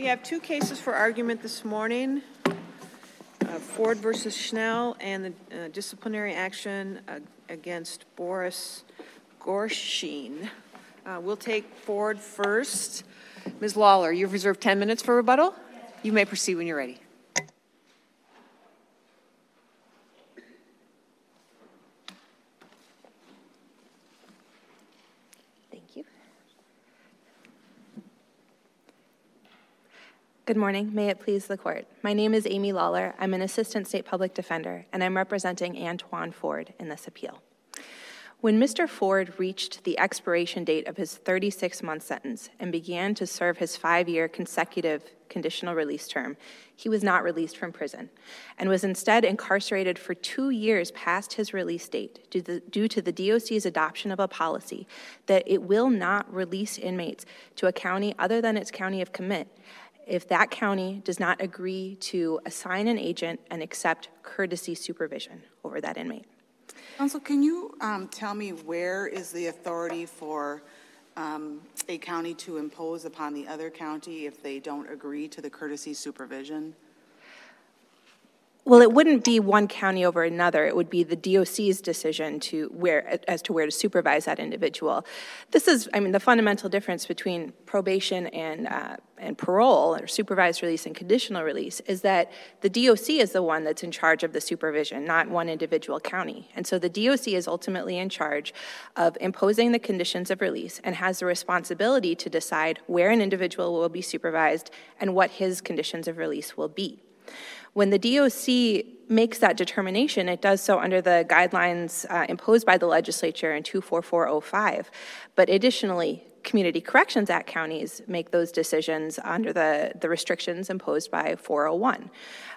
We have two cases for argument this morning. Uh, Ford versus Schnell and the uh, disciplinary action uh, against Boris Gorshin. Uh, We'll take Ford first. Ms. Lawler, you've reserved 10 minutes for rebuttal? You may proceed when you're ready. Thank you. Good morning. May it please the court. My name is Amy Lawler. I'm an assistant state public defender, and I'm representing Antoine Ford in this appeal. When Mr. Ford reached the expiration date of his 36 month sentence and began to serve his five year consecutive conditional release term, he was not released from prison and was instead incarcerated for two years past his release date due, the, due to the DOC's adoption of a policy that it will not release inmates to a county other than its county of commit if that county does not agree to assign an agent and accept courtesy supervision over that inmate. Counsel, can you um, tell me where is the authority for um, a county to impose upon the other county if they don't agree to the courtesy supervision? Well, it wouldn't be one county over another. It would be the DOC's decision to where as to where to supervise that individual. This is, I mean, the fundamental difference between probation and uh, and parole, or supervised release and conditional release, is that the DOC is the one that's in charge of the supervision, not one individual county. And so the DOC is ultimately in charge of imposing the conditions of release and has the responsibility to decide where an individual will be supervised and what his conditions of release will be. When the DOC makes that determination, it does so under the guidelines uh, imposed by the legislature in 24405. But additionally, Community Corrections Act counties make those decisions under the, the restrictions imposed by 401.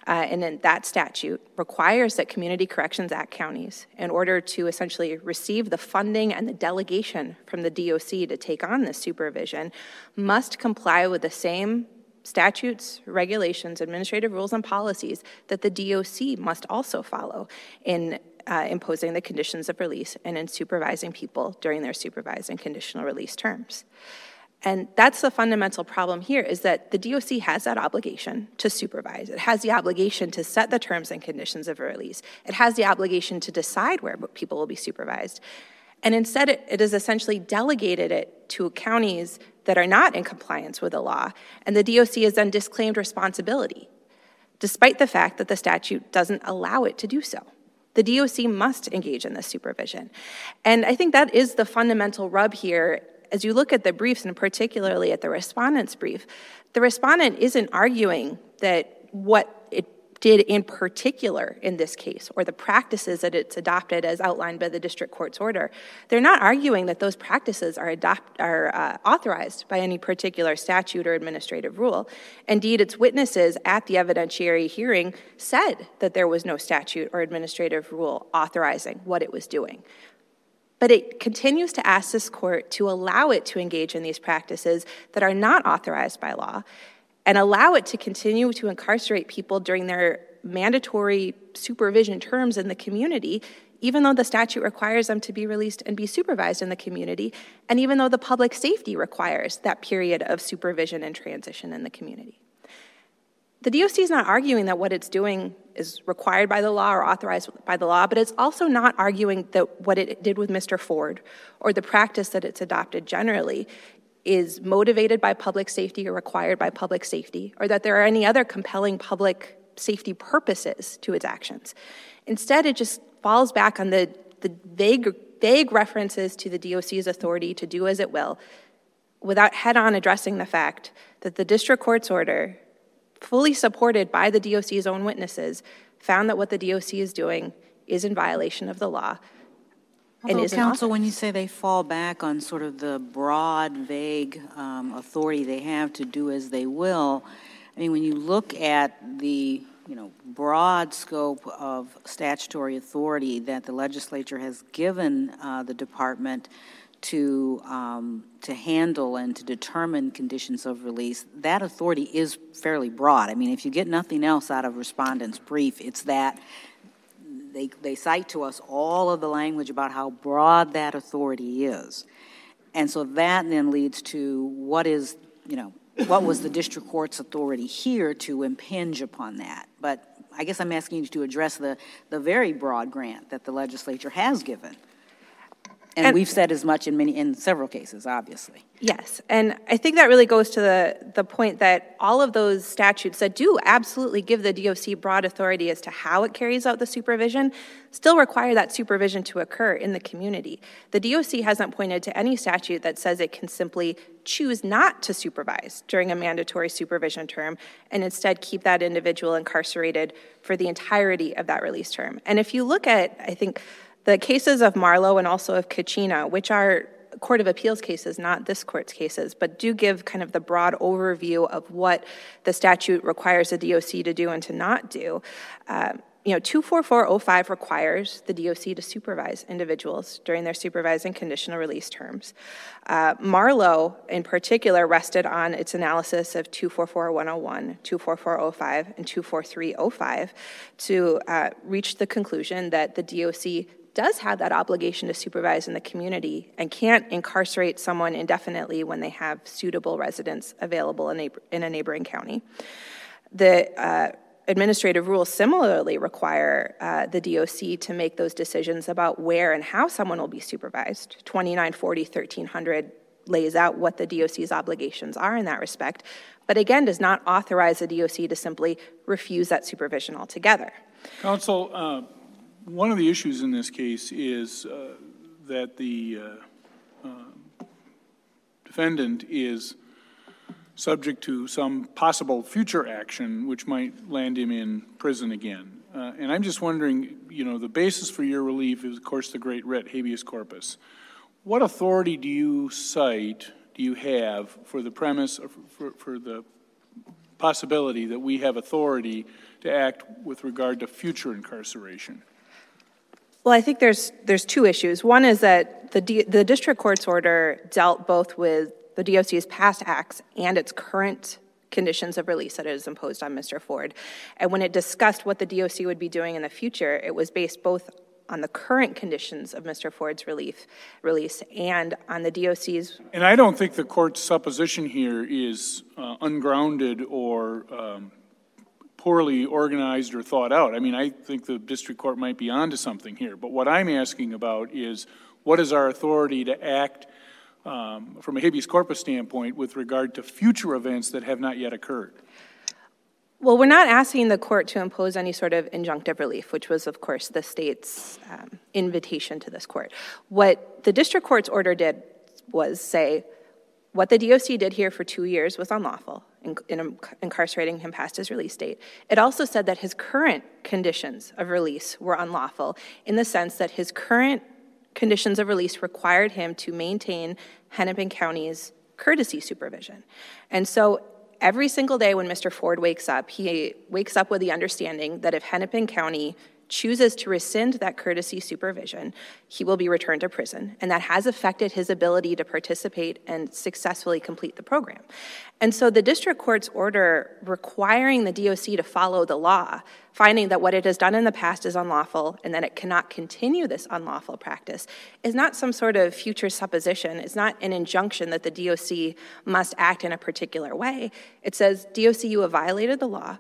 Uh, and then that statute requires that Community Corrections Act counties, in order to essentially receive the funding and the delegation from the DOC to take on this supervision, must comply with the same statutes, regulations, administrative rules, and policies that the DOC must also follow in uh, imposing the conditions of release and in supervising people during their supervised and conditional release terms. And that's the fundamental problem here is that the DOC has that obligation to supervise. It has the obligation to set the terms and conditions of release. It has the obligation to decide where people will be supervised. And instead, it, it has essentially delegated it to counties that are not in compliance with the law, and the DOC has then disclaimed responsibility, despite the fact that the statute doesn't allow it to do so. The DOC must engage in this supervision. And I think that is the fundamental rub here. As you look at the briefs, and particularly at the respondent's brief, the respondent isn't arguing that what did in particular in this case, or the practices that it's adopted as outlined by the district court's order. They're not arguing that those practices are, adopt, are uh, authorized by any particular statute or administrative rule. Indeed, its witnesses at the evidentiary hearing said that there was no statute or administrative rule authorizing what it was doing. But it continues to ask this court to allow it to engage in these practices that are not authorized by law and allow it to continue to incarcerate people during their mandatory supervision terms in the community, even though the statute requires them to be released and be supervised in the community, and even though the public safety requires that period of supervision and transition in the community. The DOC is not arguing that what it's doing is required by the law or authorized by the law, but it's also not arguing that what it did with Mr. Ford or the practice that it's adopted generally is motivated by public safety or required by public safety, or that there are any other compelling public safety purposes to its actions. Instead, it just falls back on the, the vague, vague references to the DOC's authority to do as it will, without head on addressing the fact that the district court's order, fully supported by the DOC's own witnesses, found that what the DOC is doing is in violation of the law and is counsel, when you say they fall back on sort of the broad, vague um, authority they have to do as they will, I mean, when you look at the you know broad scope of statutory authority that the legislature has given uh, the department to um, to handle and to determine conditions of release, that authority is fairly broad. I mean, if you get nothing else out of respondents' brief, it's that they, they cite to us all of the language about how broad that authority is. And so that then leads to what is, you know, what was the district court's authority here to impinge upon that? But I guess I'm asking you to address the, the very broad grant that the legislature has given. And, And- we've said as much in many, in several cases, obviously. Yes, and I think that really goes to the, the point that all of those statutes that do absolutely give the DOC broad authority as to how it carries out the supervision still require that supervision to occur in the community. The DOC hasn't pointed to any statute that says it can simply choose not to supervise during a mandatory supervision term and instead keep that individual incarcerated for the entirety of that release term. And if you look at, I think, the cases of Marlowe and also of Kachina, which are Court of Appeals cases, not this court's cases, but do give kind of the broad overview of what the statute requires the DOC to do and to not do. Uh, you know, 24405 requires the DOC to supervise individuals during their supervised and conditional release terms. Uh, Marlowe, in particular, rested on its analysis of 244101, 24405, and 24305 to uh, reach the conclusion that the DOC does have that obligation to supervise in the community and can't incarcerate someone indefinitely when they have suitable residents available in, neighbor, in a neighboring county. The uh, administrative rules similarly require uh, the DOC to make those decisions about where and how someone will be supervised. 2940, 1300 lays out what the DOC's obligations are in that respect, but again does not authorize the DOC to simply refuse that supervision altogether. Counsel, uh, one of the issues in this case is uh, that the uh, uh, defendant is subject to some possible future action which might land him in prison again. Uh, And I'm just wondering, you know, the basis for your relief is, of course, the great writ habeas corpus. What authority do you cite, do you have for the premise, or for, for the possibility that we have authority to act with regard to future incarceration? Well, I think there's there's two issues. One is that the D, the district court's order dealt both with the DOC's past acts and its current conditions of release that it has imposed on Mr. Ford. And when it discussed what the DOC would be doing in the future, it was based both on the current conditions of Mr. Ford's relief, release and on the DOC's. And I don't think the court's supposition here is uh, ungrounded or um, poorly organized or thought out. I mean, I think the district court might be onto something here. But what I'm asking about is what is our authority to act um, from a habeas corpus standpoint with regard to future events that have not yet occurred? Well, we're not asking the court to impose any sort of injunctive relief, which was, of course, the state's um, invitation to this court. What the district court's order did was say what the DOC did here for two years was unlawful in, in incarcerating him past his release date. It also said that his current conditions of release were unlawful in the sense that his current conditions of release required him to maintain Hennepin County's courtesy supervision. And so every single day when Mr. Ford wakes up, he wakes up with the understanding that if Hennepin County chooses to rescind that courtesy supervision, he will be returned to prison. And that has affected his ability to participate and successfully complete the program. And so the district court's order requiring the DOC to follow the law, finding that what it has done in the past is unlawful and that it cannot continue this unlawful practice, is not some sort of future supposition. It's not an injunction that the DOC must act in a particular way. It says, DOC, you have violated the law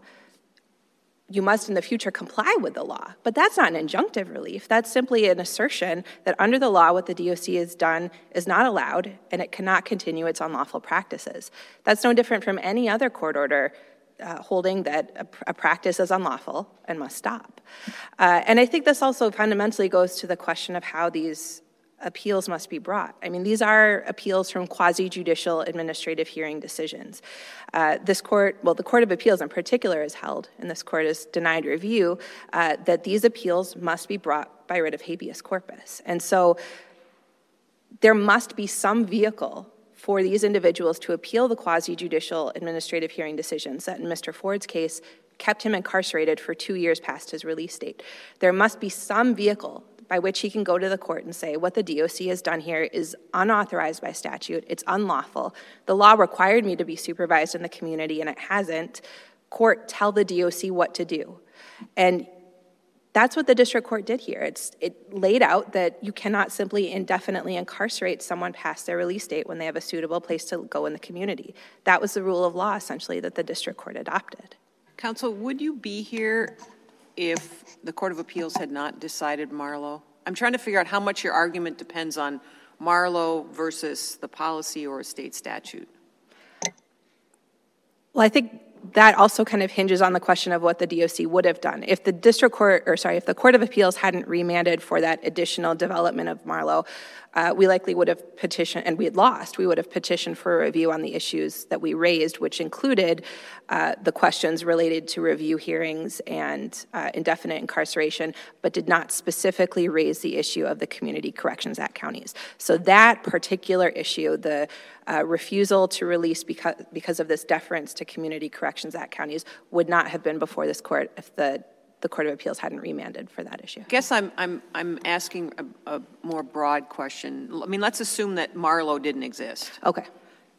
you must in the future comply with the law. But that's not an injunctive relief. That's simply an assertion that under the law, what the DOC has done is not allowed and it cannot continue its unlawful practices. That's no different from any other court order uh, holding that a, a, practice is unlawful and must stop. Uh, and I think this also fundamentally goes to the question of how these appeals must be brought. I mean, these are appeals from quasi judicial administrative hearing decisions. Uh, this court, well, the Court of Appeals in particular, has held, and this court has denied review, uh, that these appeals must be brought by writ of habeas corpus. And so there must be some vehicle for these individuals to appeal the quasi judicial administrative hearing decisions that, in Mr. Ford's case, kept him incarcerated for two years past his release date. There must be some vehicle by which he can go to the court and say, what the DOC has done here is unauthorized by statute, it's unlawful. The law required me to be supervised in the community and it hasn't. Court, tell the DOC what to do. And That's what the district court did here. It's, it laid out that you cannot simply indefinitely incarcerate someone past their release date when they have a suitable place to go in the community. That was the rule of law, essentially, that the district court adopted. Counsel, would you be here if the Court of Appeals had not decided Marlowe? I'm trying to figure out how much your argument depends on Marlowe versus the policy or a state statute. Well, I think that also kind of hinges on the question of what the DOC would have done. If the district court, or sorry, if the Court of Appeals hadn't remanded for that additional development of Marlowe, uh, we likely would have petitioned, and we had lost, we would have petitioned for a review on the issues that we raised, which included uh, the questions related to review hearings and uh, indefinite incarceration, but did not specifically raise the issue of the Community Corrections Act counties. So that particular issue, the uh, refusal to release because, because of this deference to Community Corrections Act counties, would not have been before this court if the the Court of Appeals hadn't remanded for that issue. I guess I'm, I'm, I'm asking a, a more broad question. I mean, let's assume that Marlowe didn't exist. Okay.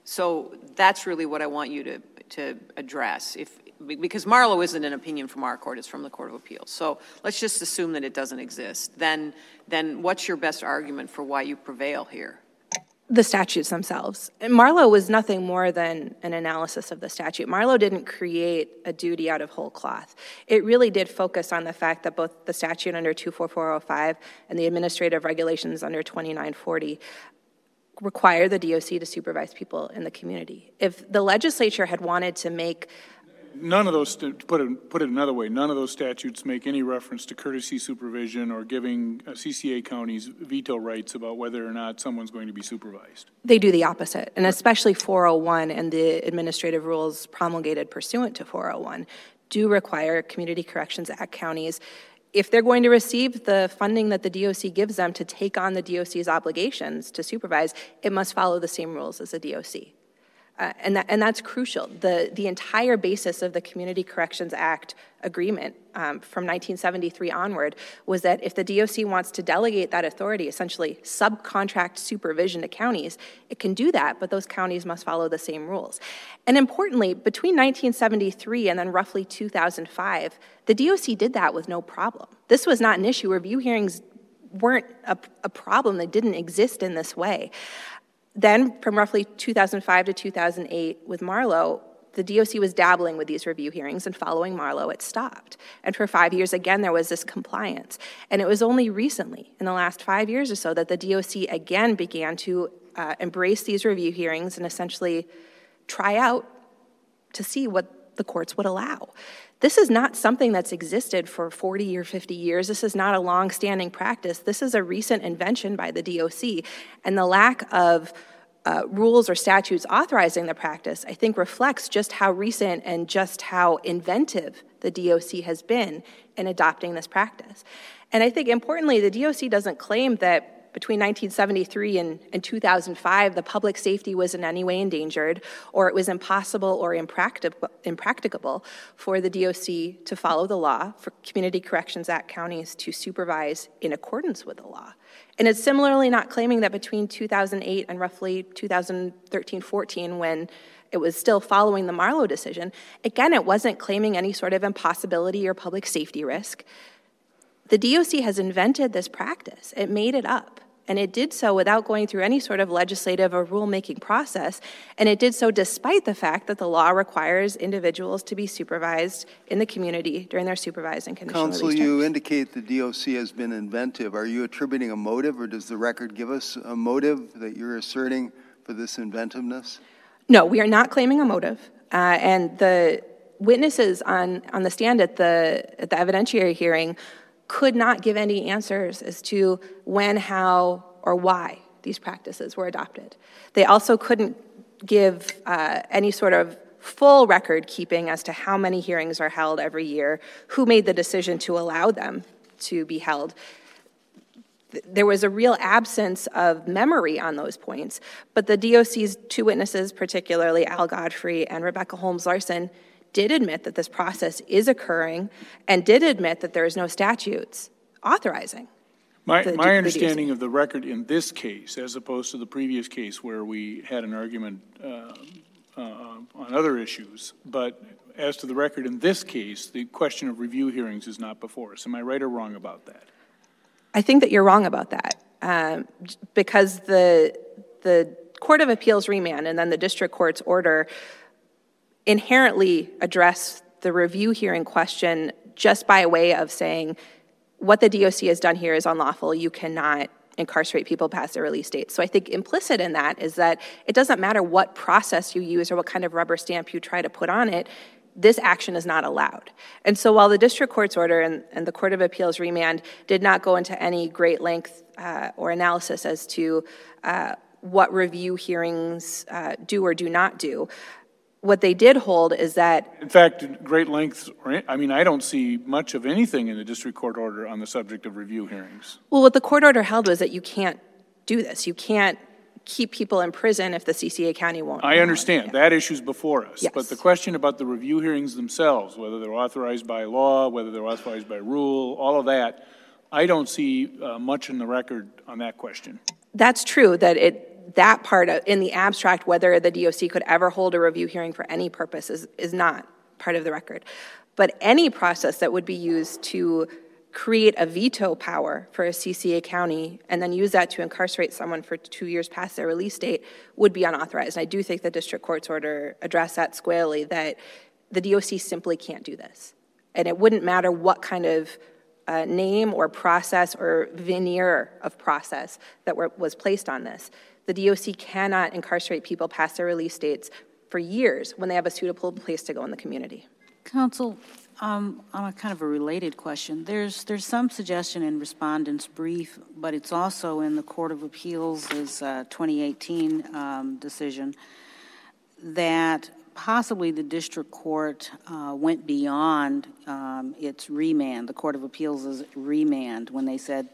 So that's really what I want you to, to address. If, because Marlowe isn't an opinion from our court, it's from the Court of Appeals. So let's just assume that it doesn't exist. Then, then what's your best argument for why you prevail here? The statutes themselves. Marlowe was nothing more than an analysis of the statute. Marlowe didn't create a duty out of whole cloth. It really did focus on the fact that both the statute under 24405 and the administrative regulations under 2940 require the DOC to supervise people in the community. If the legislature had wanted to make none of those, to put it, put it another way, none of those statutes make any reference to courtesy supervision or giving uh, CCA counties veto rights about whether or not someone's going to be supervised. They do the opposite, and especially 401 and the administrative rules promulgated pursuant to 401 do require Community Corrections Act counties if they're going to receive the funding that the DOC gives them to take on the DOC's obligations to supervise, it must follow the same rules as the DOC. Uh, and, that, and that's crucial. The, the entire basis of the Community Corrections Act agreement um, from 1973 onward was that if the DOC wants to delegate that authority, essentially subcontract supervision to counties, it can do that, but those counties must follow the same rules. And importantly, between 1973 and then roughly 2005, the DOC did that with no problem. This was not an issue. Review hearings weren't a, a problem, they didn't exist in this way. Then, from roughly 2005 to 2008 with Marlowe, the DOC was dabbling with these review hearings, and following Marlowe, it stopped. And for five years, again, there was this compliance. And it was only recently, in the last five years or so, that the DOC again began to uh, embrace these review hearings and essentially try out to see what the courts would allow. This is not something that's existed for 40 or 50 years. This is not a long standing practice. This is a recent invention by the DOC. And the lack of uh, rules or statutes authorizing the practice, I think, reflects just how recent and just how inventive the DOC has been in adopting this practice. And I think importantly, the DOC doesn't claim that between 1973 and, and 2005, the public safety was in any way endangered, or it was impossible or impracticable, impracticable for the DOC to follow the law, for Community Corrections Act counties to supervise in accordance with the law. And it's similarly not claiming that between 2008 and roughly 2013 14, when it was still following the Marlowe decision, again, it wasn't claiming any sort of impossibility or public safety risk. The DOC has invented this practice, it made it up. And it did so without going through any sort of legislative or rulemaking process. And it did so despite the fact that the law requires individuals to be supervised in the community during their supervised and conditional Counsel, you indicate the DOC has been inventive. Are you attributing a motive, or does the record give us a motive that you're asserting for this inventiveness? No, we are not claiming a motive. Uh, and the witnesses on, on the stand at the, at the evidentiary hearing could not give any answers as to when, how, or why these practices were adopted. They also couldn't give uh, any sort of full record keeping as to how many hearings are held every year, who made the decision to allow them to be held. There was a real absence of memory on those points, but the DOC's two witnesses, particularly Al Godfrey and Rebecca Holmes Larson, did admit that this process is occurring and did admit that there is no statutes authorizing. My, my understanding of the record in this case, as opposed to the previous case where we had an argument uh, uh, on other issues, but as to the record in this case, the question of review hearings is not before us. Am I right or wrong about that? I think that you're wrong about that, um, because the, the Court of Appeals remand and then the district court's order inherently address the review hearing question just by way of saying, what the DOC has done here is unlawful. You cannot incarcerate people past their release date. So I think implicit in that is that it doesn't matter what process you use or what kind of rubber stamp you try to put on it, this action is not allowed. And so while the district court's order and, and the Court of Appeals remand did not go into any great length uh, or analysis as to uh, what review hearings uh, do or do not do, what they did hold is that. In fact, great lengths, I mean, I don't see much of anything in the district court order on the subject of review hearings. Well, what the court order held was that you can't do this. You can't keep people in prison if the CCA county won't. I understand. That issue's before us. But the question about the review hearings themselves, whether they're authorized by law, whether they're authorized by rule, all of that, I don't see uh, much in the record on that question. That's true, that it that part of, in the abstract, whether the DOC could ever hold a review hearing for any purpose is, is not part of the record. But any process that would be used to create a veto power for a CCA county and then use that to incarcerate someone for two years past their release date would be unauthorized. And I do think the district court's order addressed that squarely that the DOC simply can't do this. And it wouldn't matter what kind of uh, name or process or veneer of process that were, was placed on this. The DOC cannot incarcerate people past their release dates for years when they have a suitable place to go in the community. Counsel, um, on a kind of a related question, there's there's some suggestion in respondents' brief, but it's also in the Court of Appeals' uh, 2018 um, decision that possibly the district court uh, went beyond um, its remand, the Court of Appeals' remand, when they said,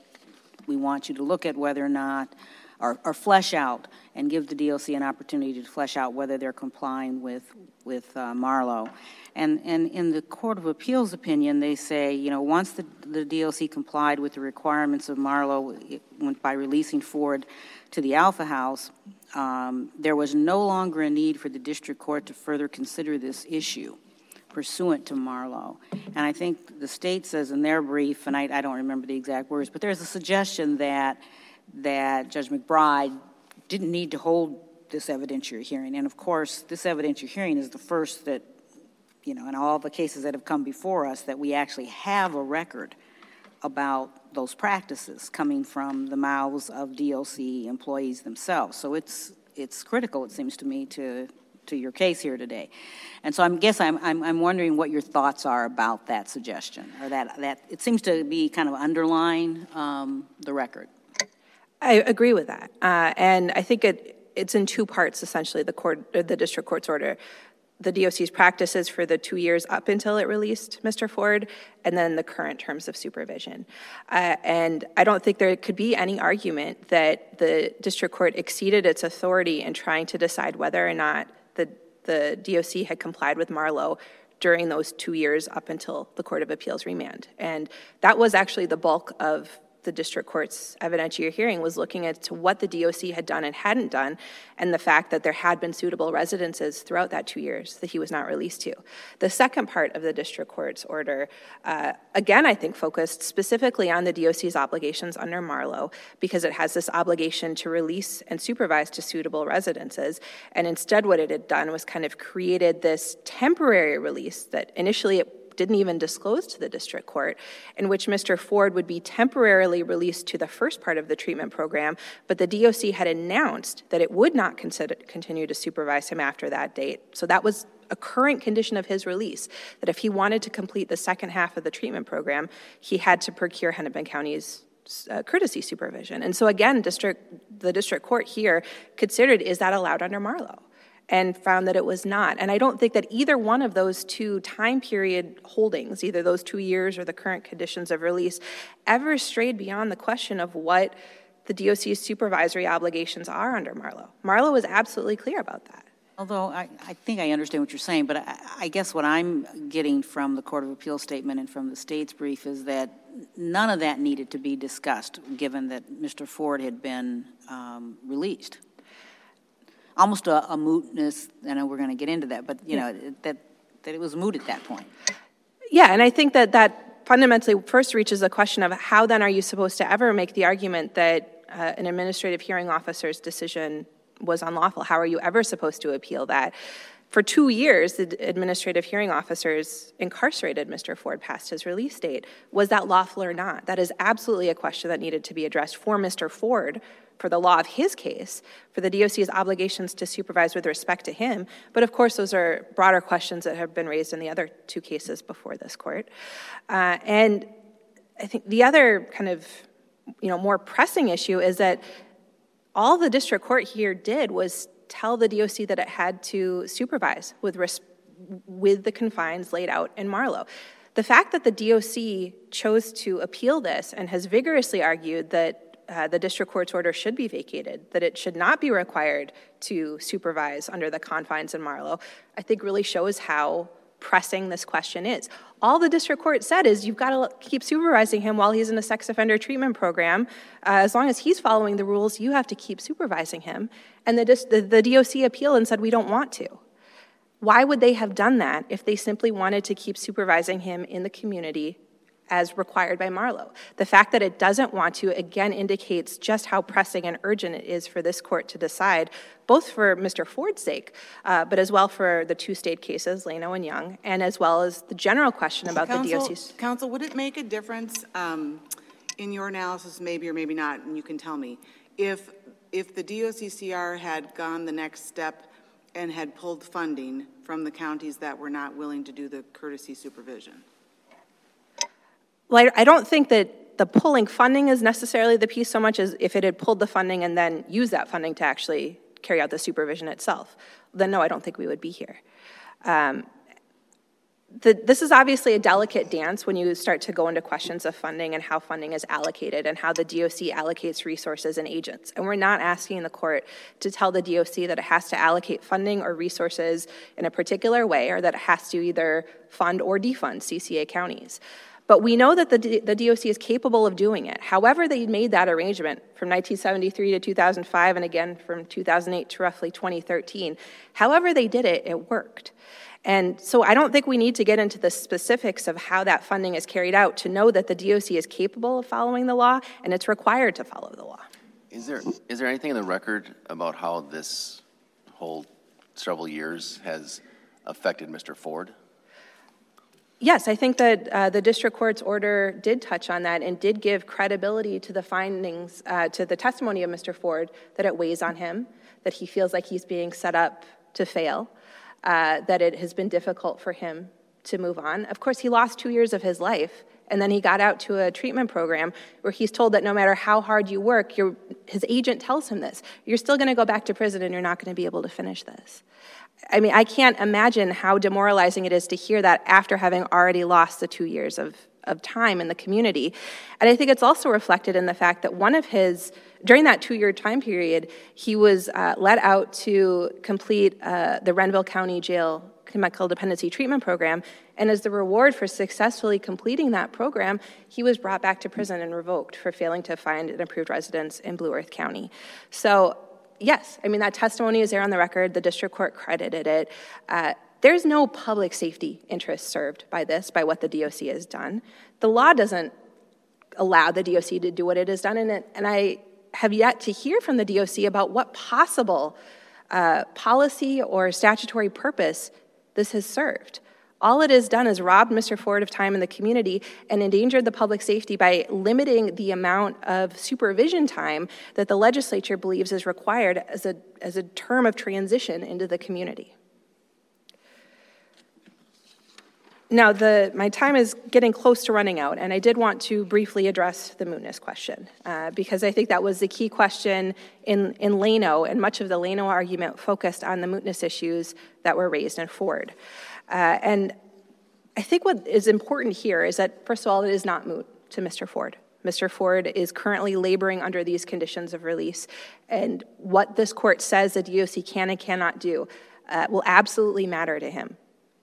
we want you to look at whether or not or, or flesh out and give the DOC an opportunity to flesh out whether they're complying with with uh, Marlowe. And, and in the Court of Appeals opinion, they say, you know, once the, the DOC complied with the requirements of Marlowe by releasing Ford to the Alpha House, um, there was no longer a need for the district court to further consider this issue pursuant to Marlowe. And I think the state says in their brief, and I, I don't remember the exact words, but there's a suggestion that that Judge McBride didn't need to hold this evidentiary hearing. And of course, this evidentiary hearing is the first that, you know, in all the cases that have come before us, that we actually have a record about those practices coming from the mouths of DOC employees themselves. So it's it's critical, it seems to me, to to your case here today. And so I guess I'm, I'm, I'm wondering what your thoughts are about that suggestion, or that, that it seems to be kind of underlying um, the record. I agree with that, uh, and I think it it's in two parts essentially. The court, the district court's order, the DOC's practices for the two years up until it released Mr. Ford, and then the current terms of supervision. Uh, and I don't think there could be any argument that the district court exceeded its authority in trying to decide whether or not the the DOC had complied with Marlowe during those two years up until the Court of Appeals remand. And that was actually the bulk of the district court's evidentiary hearing was looking at what the DOC had done and hadn't done, and the fact that there had been suitable residences throughout that two years that he was not released to. The second part of the district court's order, uh, again, I think focused specifically on the DOC's obligations under Marlowe because it has this obligation to release and supervise to suitable residences. And instead, what it had done was kind of created this temporary release that initially it didn't even disclose to the district court, in which Mr. Ford would be temporarily released to the first part of the treatment program, but the DOC had announced that it would not consider, continue to supervise him after that date. So that was a current condition of his release that if he wanted to complete the second half of the treatment program, he had to procure Hennepin County's uh, courtesy supervision. And so again, district the district court here considered is that allowed under Marlowe? And found that it was not. And I don't think that either one of those two time period holdings, either those two years or the current conditions of release, ever strayed beyond the question of what the DOC's supervisory obligations are under Marlowe. Marlowe was absolutely clear about that. Although I, I think I understand what you're saying, but I, I guess what I'm getting from the Court of Appeal statement and from the state's brief is that none of that needed to be discussed, given that Mr. Ford had been um, released almost a, a mootness. I know we're going to get into that, but you know that that it was moot at that point. Yeah, and I think that that fundamentally first reaches the question of how then are you supposed to ever make the argument that uh, an administrative hearing officer's decision was unlawful? How are you ever supposed to appeal that? For two years, the administrative hearing officers incarcerated Mr. Ford past his release date. Was that lawful or not? That is absolutely a question that needed to be addressed for Mr. Ford for the law of his case, for the DOC's obligations to supervise with respect to him. But of course, those are broader questions that have been raised in the other two cases before this court. Uh, and I think the other kind of you know more pressing issue is that all the district court here did was tell the DOC that it had to supervise with, res- with the confines laid out in Marlowe. The fact that the DOC chose to appeal this and has vigorously argued that uh, the district court's order should be vacated, that it should not be required to supervise under the confines in Marlowe, I think really shows how pressing this question is. All the district court said is you've got to keep supervising him while he's in a sex offender treatment program. Uh, as long as he's following the rules, you have to keep supervising him. And the, the, the DOC appealed and said, we don't want to. Why would they have done that if they simply wanted to keep supervising him in the community as required by Marlowe. The fact that it doesn't want to, again, indicates just how pressing and urgent it is for this court to decide, both for Mr. Ford's sake, uh, but as well for the two state cases, Leno and Young, and as well as the general question about the DOC's. Counsel, would it make a difference um, in your analysis, maybe or maybe not, and you can tell me, if, if the DOCCR had gone the next step and had pulled funding from the counties that were not willing to do the courtesy supervision? Well, I, don't think that the pulling funding is necessarily the piece so much as if it had pulled the funding and then used that funding to actually carry out the supervision itself. Then no, I don't think we would be here. Um, the, this is obviously a delicate dance when you start to go into questions of funding and how funding is allocated and how the DOC allocates resources and agents. And we're not asking the court to tell the DOC that it has to allocate funding or resources in a particular way or that it has to either fund or defund CCA counties. But we know that the, the DOC is capable of doing it. However, they made that arrangement from 1973 to 2005 and again from 2008 to roughly 2013. However, they did it, it worked. And so I don't think we need to get into the specifics of how that funding is carried out to know that the DOC is capable of following the law and it's required to follow the law. Is there, is there anything in the record about how this whole several years has affected Mr. Ford? Yes, I think that uh, the district court's order did touch on that and did give credibility to the findings, uh, to the testimony of Mr. Ford, that it weighs on him, that he feels like he's being set up to fail, uh, that it has been difficult for him to move on. Of course, he lost two years of his life, and then he got out to a treatment program where he's told that no matter how hard you work, his agent tells him this you're still going to go back to prison and you're not going to be able to finish this. I mean, I can't imagine how demoralizing it is to hear that after having already lost the two years of, of time in the community. And I think it's also reflected in the fact that one of his, during that two year time period, he was uh, let out to complete uh, the Renville County Jail Chemical Dependency Treatment Program. And as the reward for successfully completing that program, he was brought back to prison and revoked for failing to find an approved residence in Blue Earth County. So yes, I mean, that testimony is there on the record. The district court credited it. Uh, there's no public safety interest served by this, by what the DOC has done. The law doesn't allow the DOC to do what it has done, and, it, and I have yet to hear from the DOC about what possible uh, policy or statutory purpose this has served. All it has done is robbed Mr. Ford of time in the community and endangered the public safety by limiting the amount of supervision time that the legislature believes is required as a, as a term of transition into the community. Now, the, my time is getting close to running out, and I did want to briefly address the mootness question, uh, because I think that was the key question in, in Leno, and much of the Leno argument focused on the mootness issues that were raised in Ford. Uh, and I think what is important here is that, first of all, it is not moot to Mr. Ford. Mr. Ford is currently laboring under these conditions of release, and what this court says the DOC can and cannot do uh, will absolutely matter to him.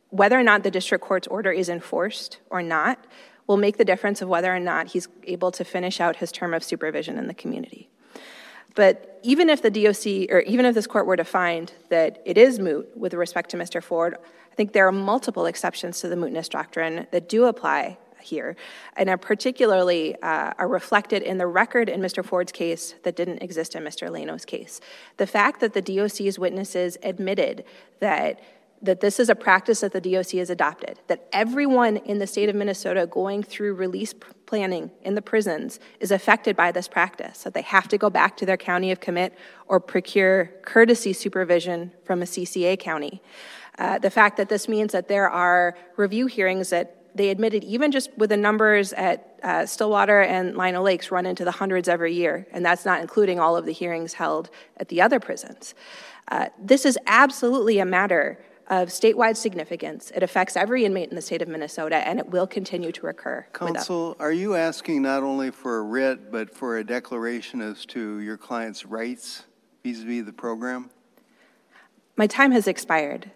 Whether or not the district court's order is enforced or not will make the difference of whether or not he's able to finish out his term of supervision in the community. But even if the DOC, or even if this court were to find that it is moot with respect to Mr. Ford, think there are multiple exceptions to the mootness doctrine that do apply here, and are particularly uh, are reflected in the record in Mr. Ford's case that didn't exist in Mr. Leno's case. The fact that the DOC's witnesses admitted that that this is a practice that the DOC has adopted, that everyone in the state of Minnesota going through release planning in the prisons is affected by this practice, that they have to go back to their county of commit or procure courtesy supervision from a CCA county. Uh, the fact that this means that there are review hearings that they admitted even just with the numbers at uh, Stillwater and Lino Lakes run into the hundreds every year, and that's not including all of the hearings held at the other prisons. Uh, this is absolutely a matter of statewide significance. It affects every inmate in the state of Minnesota, and it will continue to recur. Counsel, are you asking not only for a writ, but for a declaration as to your client's rights vis-a-vis the program? My time has expired.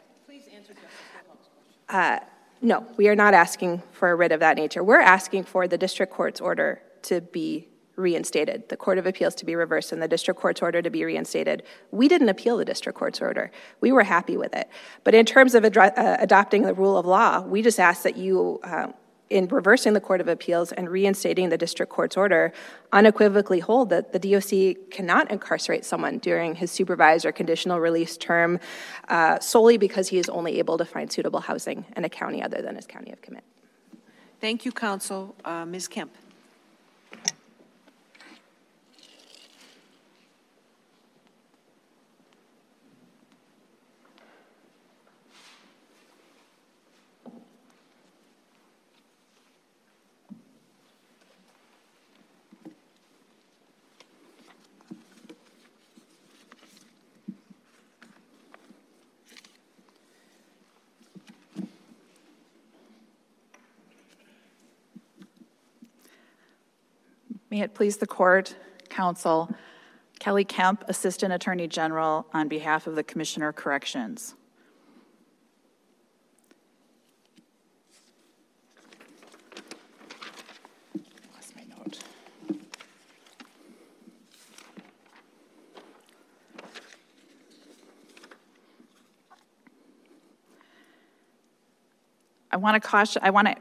Uh, No, we are not asking for a writ of that nature. We're asking for the district court's order to be reinstated, the Court of Appeals to be reversed, and the district court's order to be reinstated. We didn't appeal the district court's order. We were happy with it. But in terms of uh, adopting the rule of law, we just ask that you, uh, in reversing the Court of Appeals and reinstating the district court's order, unequivocally hold that the DOC cannot incarcerate someone during his supervised or conditional release term uh, solely because he is only able to find suitable housing in a county other than his county of commit. Thank you, counsel. Uh, Ms. Kemp. May it please the court, counsel, Kelly Kemp, Assistant Attorney General, on behalf of the Commissioner Corrections. I want to caution, I want to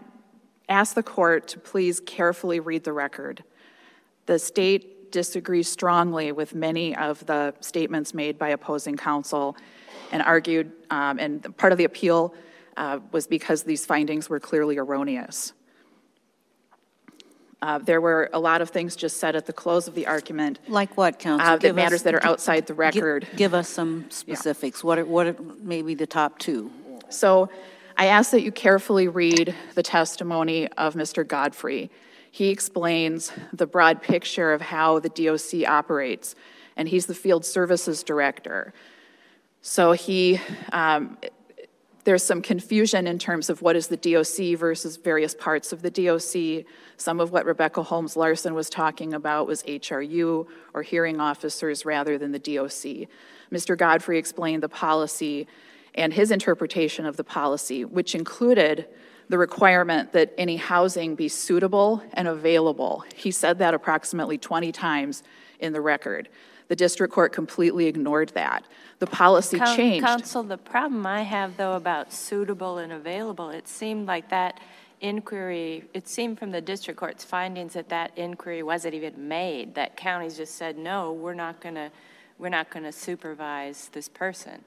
ask the court to please carefully read the record. The state disagrees strongly with many of the statements made by opposing counsel and argued, um, and part of the appeal uh, was because these findings were clearly erroneous. Uh, there were a lot of things just said at the close of the argument. Like what, counsel? Uh, that matters us, that are outside the record. Give, give us some specifics. Yeah. What are, what are maybe the top two? So I ask that you carefully read the testimony of Mr. Godfrey. He explains the broad picture of how the DOC operates, and he's the field services director. So he, um, there's some confusion in terms of what is the DOC versus various parts of the DOC. Some of what Rebecca Holmes Larson was talking about was HRU or hearing officers rather than the DOC. Mr. Godfrey explained the policy and his interpretation of the policy, which included the requirement that any housing be suitable and available. He said that approximately 20 times in the record. The district court completely ignored that. The policy Coun- changed. Counsel, the problem I have though about suitable and available, it seemed like that inquiry, it seemed from the district court's findings that that inquiry wasn't even made, that counties just said, no, we're not going to, we're not going to supervise this person.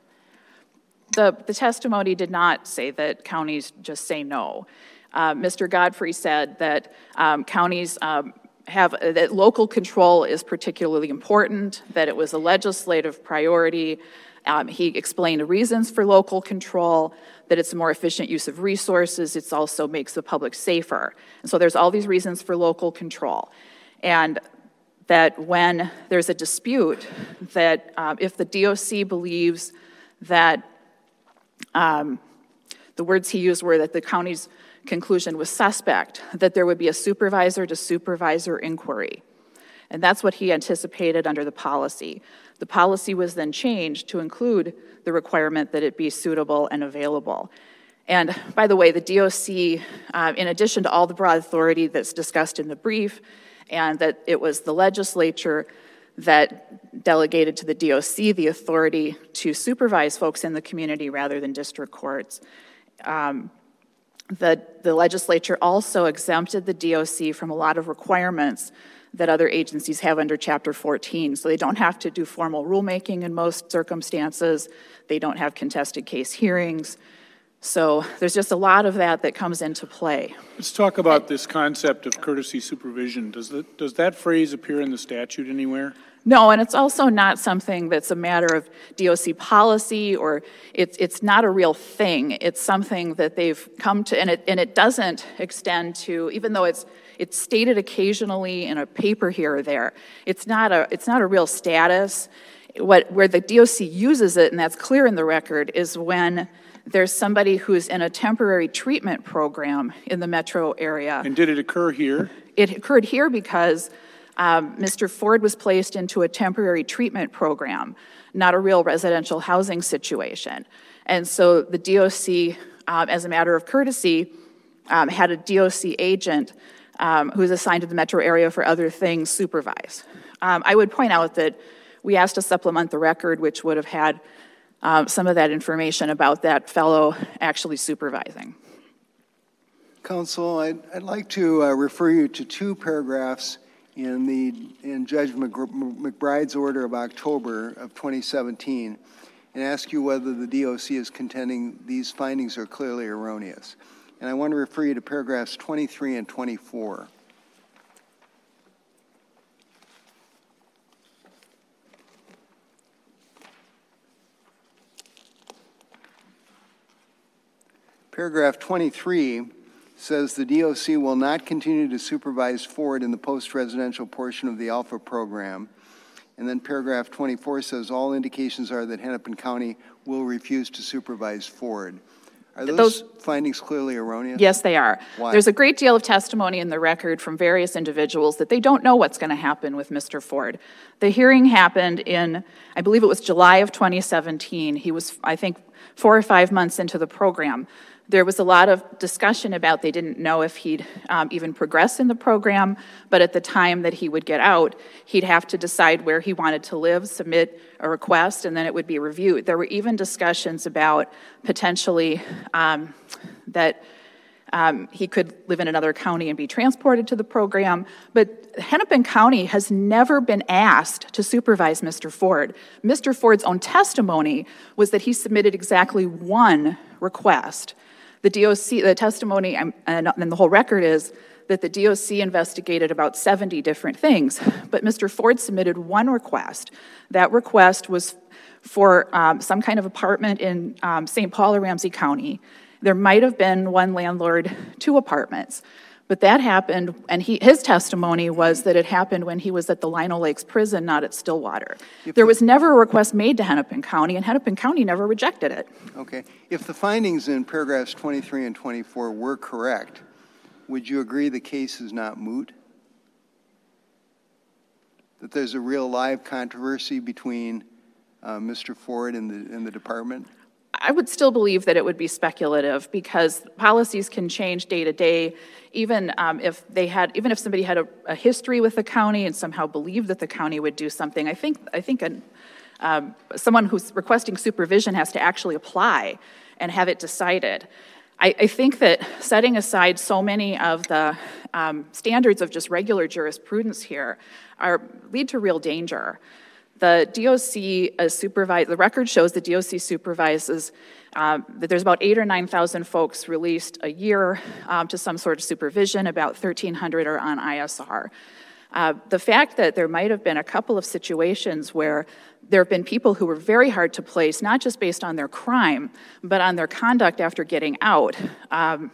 The, the testimony did not say that counties just say no. Uh, Mr. Godfrey said that um, counties um, have that local control is particularly important, that it was a legislative priority. Um, he explained the reasons for local control, that it's a more efficient use of resources, it also makes the public safer. And so there's all these reasons for local control. And that when there's a dispute, that um, if the DOC believes that um, the words he used were that the county's conclusion was suspect, that there would be a supervisor to supervisor inquiry. And that's what he anticipated under the policy. The policy was then changed to include the requirement that it be suitable and available. And by the way, the DOC, uh, in addition to all the broad authority that's discussed in the brief, and that it was the legislature that delegated to the DOC the authority to supervise folks in the community rather than district courts. Um, the, the legislature also exempted the DOC from a lot of requirements that other agencies have under Chapter 14. So they don't have to do formal rulemaking in most circumstances. They don't have contested case hearings. So there's just a lot of that that comes into play. Let's talk about this concept of courtesy supervision. Does that, does that phrase appear in the statute anywhere? No, and it's also not something that's a matter of DOC policy or it's, it's not a real thing. It's something that they've come to, and it, and it doesn't extend to, even though it's, it's stated occasionally in a paper here or there, it's not a, it's not a real status. What, where the DOC uses it, and that's clear in the record, is when there's somebody who's in a temporary treatment program in the metro area. And did it occur here? It occurred here because um, Mr. Ford was placed into a temporary treatment program, not a real residential housing situation. And so the DOC, um, as a matter of courtesy, um, had a DOC agent um, who was assigned to the metro area for other things supervise. Um, I would point out that we asked to supplement the record, which would have had um, some of that information about that fellow actually supervising. Counsel, I'd, I'd like to uh, refer you to two paragraphs in the in Judge McBride's order of October of 2017 and ask you whether the DOC is contending these findings are clearly erroneous. And I want to refer you to paragraphs 23 and 24. Paragraph 23 says the DOC will not continue to supervise Ford in the post-residential portion of the Alpha program. And then paragraph 24 says all indications are that Hennepin County will refuse to supervise Ford. Are those, those, findings clearly erroneous? Yes, they are. Why? There's a great deal of testimony in the record from various individuals that they don't know what's going to happen with Mr. Ford. The hearing happened in, I believe it was July of 2017. He was, I think, four or five months into the program. There was a lot of discussion about they didn't know if he'd um, even progress in the program, but at the time that he would get out, he'd have to decide where he wanted to live, submit a request, and then it would be reviewed. There were even discussions about potentially um, that um, he could live in another county and be transported to the program. But Hennepin County has never been asked to supervise Mr. Ford. Mr. Ford's own testimony was that he submitted exactly one request the DOC, the testimony and, and the whole record is that the DOC investigated about 70 different things, but Mr. Ford submitted one request. That request was for um, some kind of apartment in um, St. Paul or Ramsey County. There might have been one landlord, two apartments. But that happened, and he, his testimony was that it happened when he was at the Lino Lakes prison, not at Stillwater. If there was never a request made to Hennepin County, and Hennepin County never rejected it. Okay. If the findings in paragraphs 23 and 24 were correct, would you agree the case is not moot? That there's a real live controversy between uh, Mr. Ford and the, and the department? I would still believe that it would be speculative because policies can change day to day. Even um, if they had, even if somebody had a, a, history with the county and somehow believed that the county would do something, I think I think an, um, someone who's requesting supervision has to actually apply and have it decided. I, I think that setting aside so many of the um, standards of just regular jurisprudence here are lead to real danger. The DOC uh, supervise, the record shows the DOC supervises um, that there's about eight or 9,000 folks released a year um, to some sort of supervision, about 1,300 are on ISR. Uh, the fact that there might have been a couple of situations where there have been people who were very hard to place, not just based on their crime, but on their conduct after getting out. Um,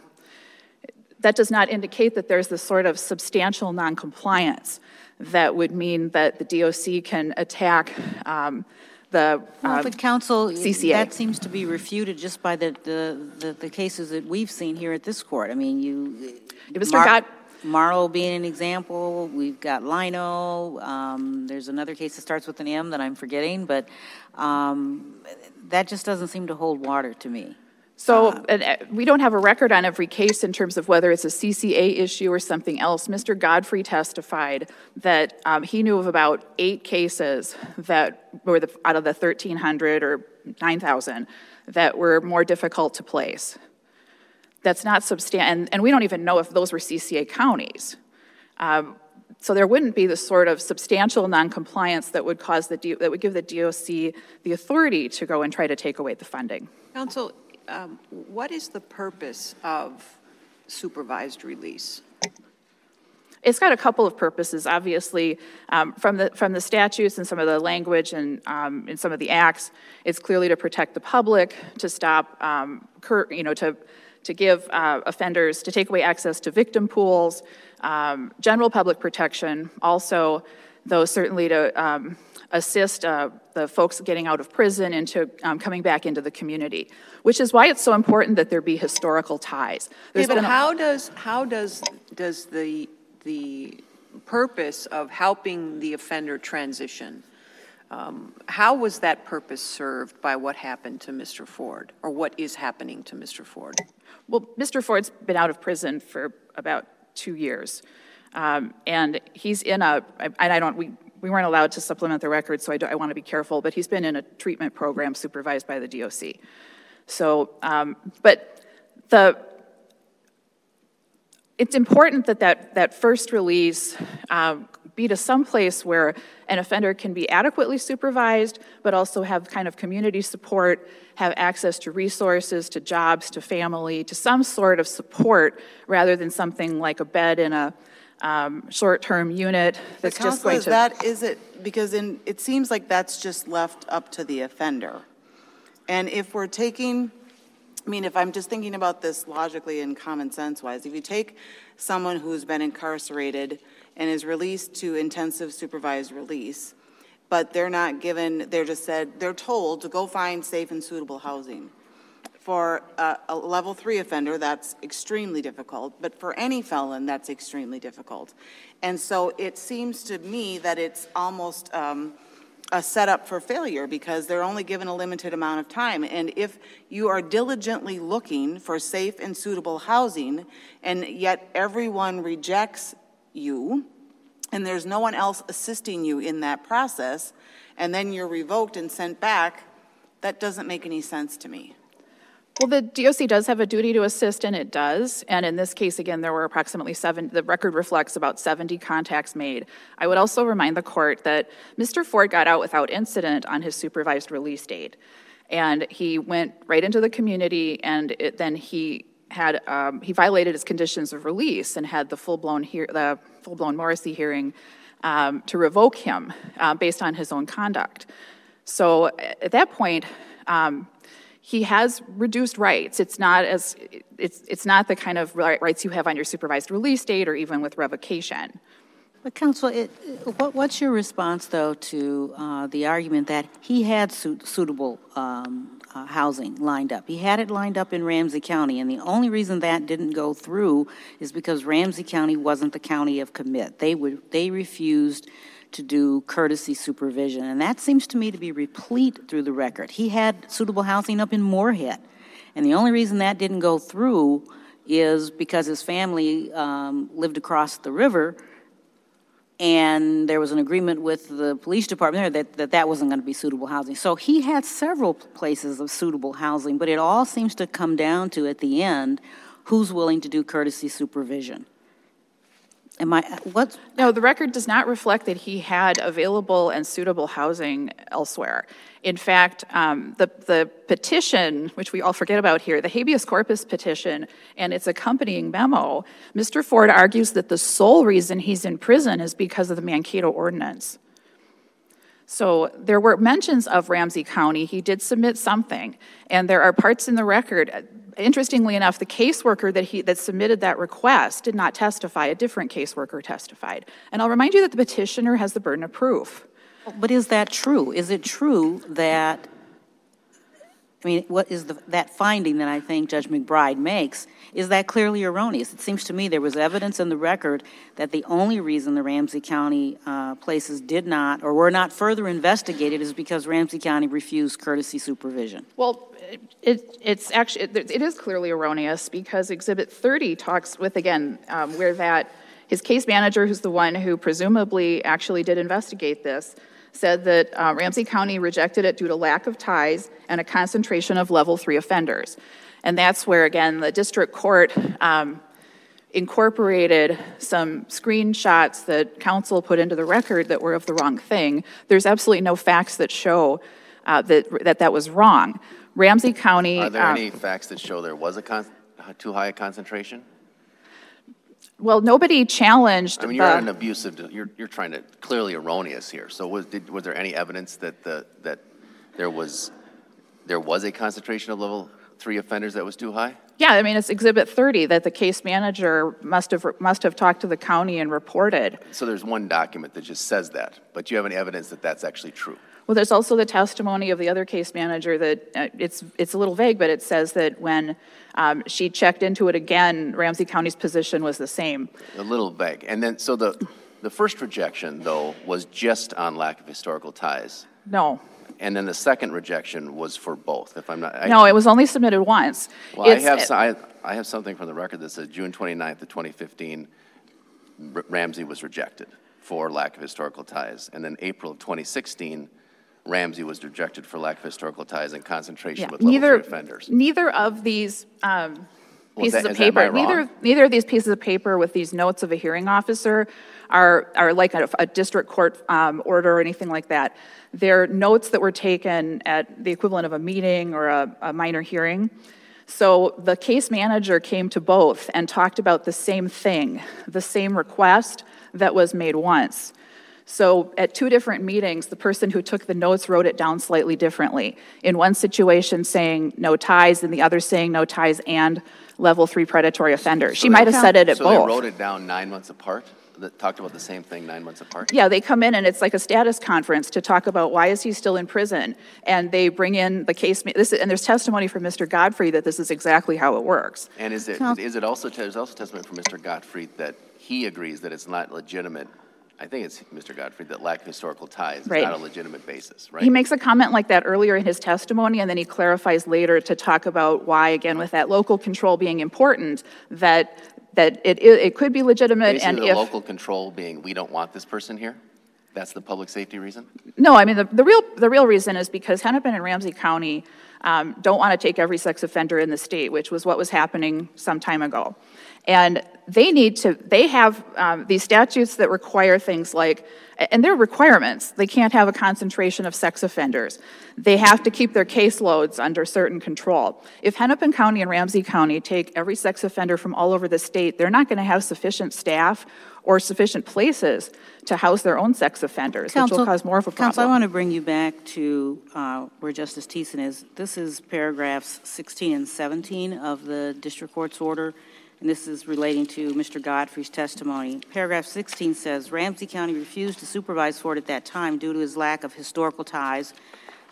that does not indicate that there's this sort of substantial noncompliance that would mean that the DOC can attack um, the well, but counsel, CCA. That seems to be refuted just by the, the, the, the, cases that we've seen here at this court. I mean, you. Mr. Mar-. Marlowe being an example. We've got Leno. Um, there's another case that starts with an M that I'm forgetting, but um, that just doesn't seem to hold water to me. So and, uh, we don't have a record on every case in terms of whether it's a CCA issue or something else. Mr. Godfrey testified that um, he knew of about eight cases that were the, out of the 1,300 or 9,000 that were more difficult to place. That's not substantial, and, and we don't even know if those were CCA counties. Um, so there wouldn't be the sort of substantial noncompliance that would cause the D- that would give the DOC the authority to go and try to take away the funding. Counsel, um, what is the purpose of supervised release? It's got a couple of purposes, obviously. Um, from, the, from the statutes and some of the language and um, in some of the acts, it's clearly to protect the public, to stop, um, cur- you know, to, to give uh, offenders, to take away access to victim pools, um, general public protection, also, though certainly to um, assist uh, the folks getting out of prison into um, coming back into the community, which is why it's so important that there be historical ties. There's but been a- how does, how does, does the, the purpose of helping the offender transition, um, how was that purpose served by what happened to Mr. Ford, or what is happening to Mr. Ford? Well, Mr. Ford's been out of prison for about two years. Um, and he's in a, and I don't, we, we weren't allowed to supplement the record, so I, I want to be careful, but he's been in a treatment program supervised by the DOC. So, um, but the, it's important that that, that first release um, be to some place where an offender can be adequately supervised, but also have kind of community support, have access to resources, to jobs, to family, to some sort of support, rather than something like a bed in a um, short-term unit that's But just going to. that, is it, because in, it seems like that's just left up to the offender. And if we're taking, I mean, if I'm just thinking about this logically and common sense wise, if you take someone who's been incarcerated and is released to intensive supervised release, but they're not given, they're just said, they're told to go find safe and suitable housing. For a, a level three offender, that's extremely difficult, but for any felon, that's extremely difficult. And so it seems to me that it's almost um, a setup for failure because they're only given a limited amount of time. And if you are diligently looking for safe and suitable housing, and yet everyone rejects you, and there's no one else assisting you in that process, and then you're revoked and sent back, that doesn't make any sense to me. Well, the DOC does have a duty to assist, and it does. And in this case, again, there were approximately seven, the record reflects about 70 contacts made. I would also remind the court that Mr. Ford got out without incident on his supervised release date. And he went right into the community, and it, then he had, um, he violated his conditions of release and had the full-blown, hear, the full-blown Morrissey hearing um, to revoke him uh, based on his own conduct. So at that point, um, he has reduced rights. It's not as it's it's not the kind of rights you have on your supervised release date or even with revocation. But counsel, it, what, what's your response though to uh, the argument that he had su- suitable um, uh, housing lined up? He had it lined up in Ramsey County, and the only reason that didn't go through is because Ramsey County wasn't the county of commit. They would they refused to do courtesy supervision, and that seems to me to be replete through the record. He had suitable housing up in Moorhead, and the only reason that didn't go through is because his family um, lived across the river and there was an agreement with the police department there that that, that wasn't going to be suitable housing. So he had several places of suitable housing, but it all seems to come down to, at the end, who's willing to do courtesy supervision. Am I, what? No, the record does not reflect that he had available and suitable housing elsewhere. In fact, um, the, the petition, which we all forget about here, the habeas corpus petition and its accompanying memo, Mr. Ford argues that the sole reason he's in prison is because of the Mankato ordinance. So there were mentions of Ramsey County. He did submit something, and there are parts in the record. Interestingly enough, the caseworker that he that submitted that request did not testify. A different caseworker testified. And I'll remind you that the petitioner has the burden of proof. But is that true? Is it true that, I mean, what is the, that finding that I think Judge McBride makes, is that clearly erroneous? It seems to me there was evidence in the record that the only reason the Ramsey County uh, places did not or were not further investigated is because Ramsey County refused courtesy supervision. Well, It, it's actually, it it is clearly erroneous because Exhibit 30 talks with, again, um, where that, his case manager, who's the one who presumably actually did investigate this, said that uh, Ramsey County rejected it due to lack of ties and a concentration of level three offenders. And that's where, again, the district court um, incorporated some screenshots that counsel put into the record that were of the wrong thing. There's absolutely no facts that show uh, that, that that was wrong. Ramsey County. Are there um, any facts that show there was a con, too high a concentration? Well, nobody challenged I mean, you're at an abusive, you're, you're trying to, clearly erroneous here. So was, did, was there any evidence that the, that there was, there was a concentration of level three offenders that was too high? yeah, I mean, it's Exhibit 30 that the case manager must have, must have talked to the county and reported. So there's one document that just says that, but do you have any evidence that that's actually true? Well, there's also the testimony of the other case manager that, uh, it's, it's a little vague, but it says that when um, she checked into it again, Ramsey County's position was the same. A little vague. And then, so the, the first rejection, though, was just on lack of historical ties. No, And then the second rejection was for both, if I'm not. I- no, it was only submitted once. Well, I have, so- I, I have something from the record that says June 29th of 2015, R- Ramsey was rejected for lack of historical ties. And then April of 2016, Ramsey was rejected for lack of historical ties and concentration Yeah, with level neither, offenders. neither of these um, pieces that- of is that my paper, neither, neither of these pieces of paper with these notes of a hearing officer are, are like a, a district court um, order or anything like that. They're notes that were taken at the equivalent of a meeting or a, a minor hearing. So the case manager came to both and talked about the same thing, the same request that was made once. So at two different meetings, the person who took the notes wrote it down slightly differently. In one situation saying no ties, in the other saying no ties and level three predatory offender. She might have said it at both. So they wrote both. it down nine months apart, that talked about the same thing nine months apart? Yeah, they come in and it's like a status conference to talk about why is he still in prison? And they bring in the case, ma- this, and there's testimony from Mr. Godfrey that this is exactly how it works. And is it, Counsel- is it also, there's also testimony from Mr. Godfrey that he agrees that it's not legitimate, I think it's Mr. Godfrey that lack of historical ties is Right. not a legitimate basis, right? He makes a comment like that earlier in his testimony, and then he clarifies later to talk about why, again, with that local control being important, that, that it, it could be legitimate, and Basically, if... local control being, we don't want this person here? That's the public safety reason? No, I mean, the, the real, the real reason is because Hennepin and Ramsey County um, don't want to take every sex offender in the state, which was what was happening some time ago. And they need to, they have um, these statutes that require things like, and they're requirements. They can't have a concentration of sex offenders. They have to keep their caseloads under certain control. If Hennepin County and Ramsey County take every sex offender from all over the state, they're not going to have sufficient staff or sufficient places to house their own sex offenders, which will cause more of a problem. Counsel, I want to bring you back to uh, where Justice Thissen is. This is paragraphs 16 and 17 of the district court's order, and this is relating to Mr. Godfrey's testimony. Paragraph 16 says, Ramsey County refused to supervise Ford at that time due to his lack of historical ties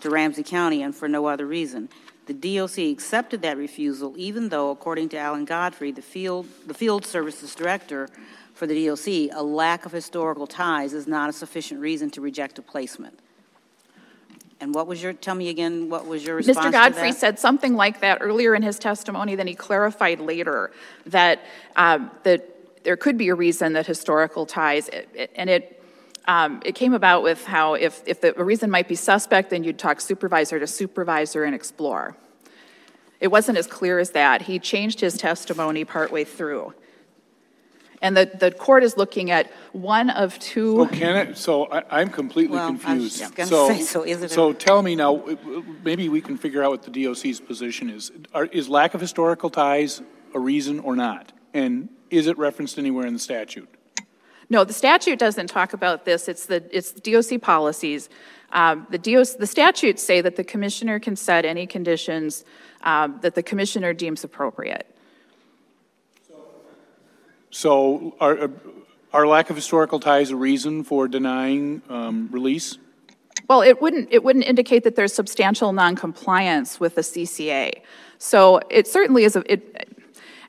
to Ramsey County and for no other reason. The DOC accepted that refusal, even though, according to Alan Godfrey, the field, the field services director for the DOC, a lack of historical ties is not a sufficient reason to reject a placement. And what was your, tell me again, what was your response to Mr. Godfrey said something like that earlier in his testimony, then he clarified later that, um, that there could be a reason that historical ties, it- it- and it, um, it came about with how if, if the a reason might be suspect, then you'd talk supervisor to supervisor and explore. It wasn't as clear as that. He changed his testimony partway through. And the, the court is looking at one of So two, can it, so I, I'm completely Well, I was confused. just gonna say, so is it a- So tell me now, w- w- maybe we can figure out what the DOC's position is. Are, is lack of historical ties a reason or not? And is it referenced anywhere in the statute? No, the statute doesn't talk about this. It's the, it's the DOC policies. Um, The DOC, the statutes say that the commissioner can set any conditions um, that the commissioner deems appropriate. So are, are lack of historical ties a reason for denying um, release? Well, it wouldn't, it wouldn't indicate that there's substantial noncompliance with the CCA. So it certainly is, a it,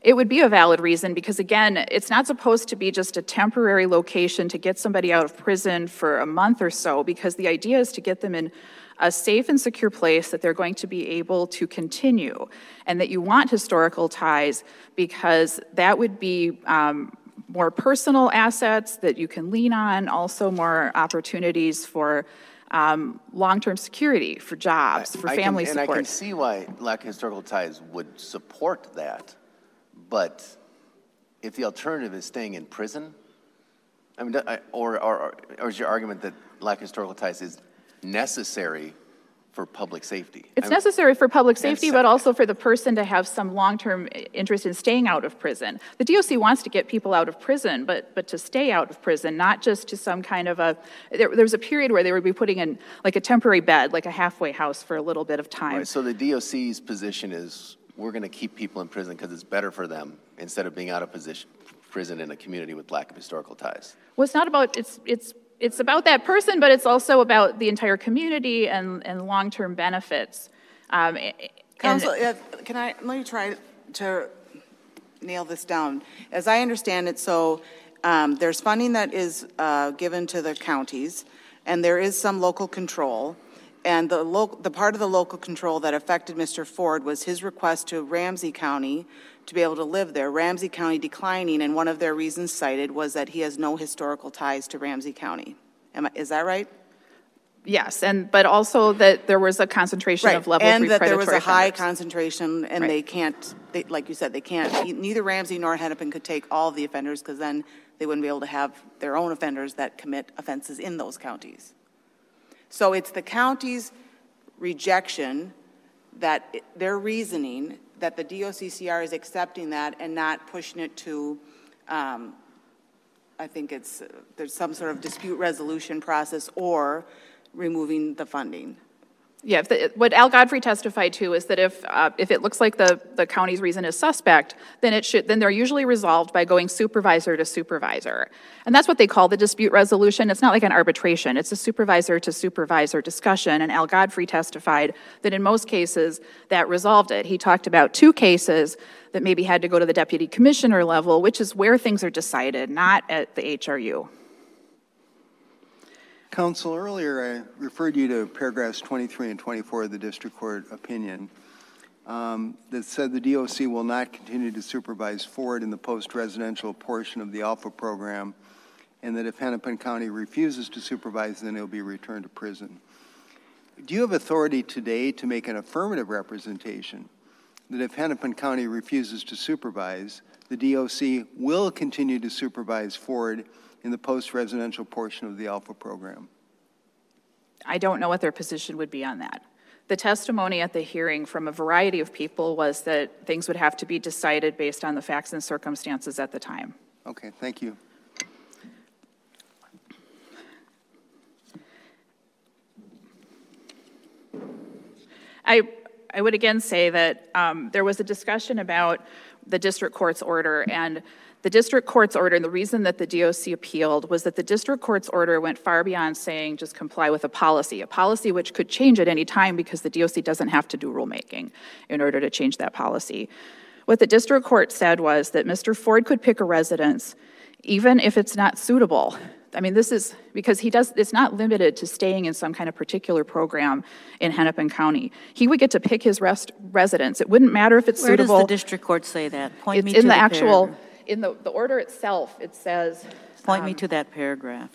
it would be a valid reason because again, it's not supposed to be just a temporary location to get somebody out of prison for a month or so because the idea is to get them in a safe and secure place that they're going to be able to continue, and that you want historical ties because that would be um, more personal assets that you can lean on, also more opportunities for um, long-term security, for jobs, for I can- family And I can see why lack of historical ties would support that, but if the alternative is staying in prison, I mean, I- or, or, or is your argument that lack of historical ties is necessary for public safety? It's mean, necessary for public safety, but also for the person to have some long-term interest in staying out of prison. The DOC wants to get people out of prison, but, but to stay out of prison, not just to some kind of a, there, there was a period where they would be putting in like a temporary bed, like a halfway house for a little bit of time. Right, so the DOC's position is, we're going to keep people in prison because it's better for them instead of being out of position, prison in a community with lack of historical ties. Well, it's not about, it's, it's, it's about that person, but it's also about the entire community and, and long-term benefits. Um, a- and- Counsel, uh, can I, let me try to nail this down. As I understand it, so um, there's funding that is uh, given to the counties, and there is some local control. And the the part of the local control that affected Mr. Ford was his request to Ramsey County to be able to live there. Ramsey County declining, and one of their reasons cited was that he has no historical ties to Ramsey County. Am I, is that right? Yes, and, but also that there was a concentration of level three And that there was a high offenders. concentration, and Right. they can't, they, like you said, they can't, neither Ramsey nor Hennepin could take all of the offenders, because then they wouldn't be able to have their own offenders that commit offenses in those counties. So it's the county's rejection that, it- their reasoning, that the DOCCR is accepting that and not pushing it to, um, I think it's, uh, there's some sort of dispute resolution process or removing the funding. Yeah, the, what Al Godfrey testified to is that if, uh, if it looks like the, the county's reason is suspect, then it should, then they're usually resolved by going supervisor to supervisor. And that's what they call the dispute resolution. It's not like an arbitration. It's a supervisor to supervisor discussion. And Al Godfrey testified that in most cases, that resolved it. He talked about two cases that maybe had to go to the deputy commissioner level, which is where things are decided, not at the HRU. Counsel, earlier I referred you to paragraphs 23 and 24 of the district court opinion um, that said the DOC will not continue to supervise Ford in the post-residential portion of the Alpha program, and that if Hennepin County refuses to supervise, then he'll be returned to prison. Do you have authority today to make an affirmative representation that if Hennepin County refuses to supervise, the DOC will continue to supervise Ford in the post-residential portion of the Alpha program? I don't know what their position would be on that. The testimony at the hearing from a variety of people was that things would have to be decided based on the facts and circumstances at the time. Okay, thank you. I, I would again say that um, there was a discussion about the district court's order, and the district court's order, and the reason that the DOC appealed was that the district court's order went far beyond saying just comply with a policy, a policy which could change at any time because the DOC doesn't have to do rulemaking in order to change that policy. What the district court said was that Mr. Ford could pick a residence even if it's not suitable. I mean, this is because he does, it's not limited to staying in some kind of particular program in Hennepin County. He would get to pick his rest, residence. It wouldn't matter if it's Where does suitable. the district court say that? Point me It's to in the actual, paragraph. in the, the order itself, it says. Point me um, to that paragraph.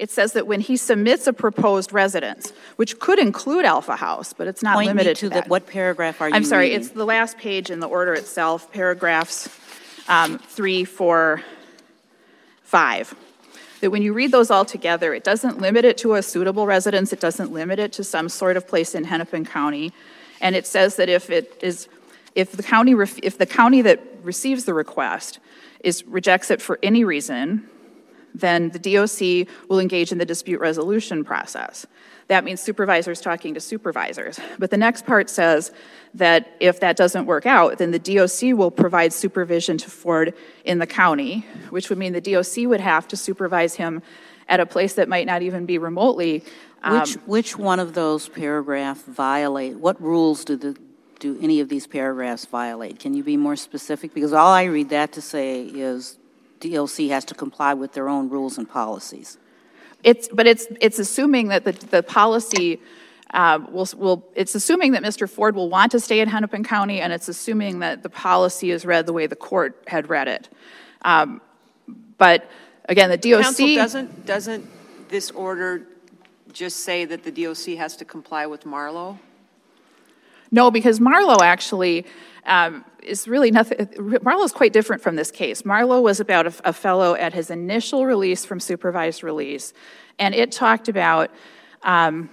It says that when he submits a proposed residence, which could include Alpha House, but it's not Point me limited to to the, that. what paragraph are you I'm sorry, reading? it's the last page in the order itself, paragraphs um, three, four, five. That when you read those all together, it doesn't limit it to a suitable residence, it doesn't limit it to some sort of place in Hennepin County. And it says that if it is, if the county, if the county that receives the request is, rejects it for any reason, then the DOC will engage in the dispute resolution process. That means supervisors talking to supervisors. But the next part says that if that doesn't work out, then the DOC will provide supervision to Ford in the county, which would mean the DOC would have to supervise him at a place that might not even be remotely. um, Which, which one of those paragraphs violate, what rules do the, do any of these paragraphs violate? Can you be more specific? Because all I read that to say is DOC has to comply with their own rules and policies. It's, but it's, it's assuming that the, the policy uh, will, will, it's assuming that Mr. Ford will want to stay in Hennepin County, and it's assuming that the policy is read the way the court had read it. Um, But again, the DOC. Counsel, doesn't, doesn't this order just say that the DOC has to comply with Marlowe? No, because Marlowe actually um, is really nothing. Marlowe is quite different from this case. Marlowe was about a, a, fellow at his initial release from supervised release, and it talked about. Um,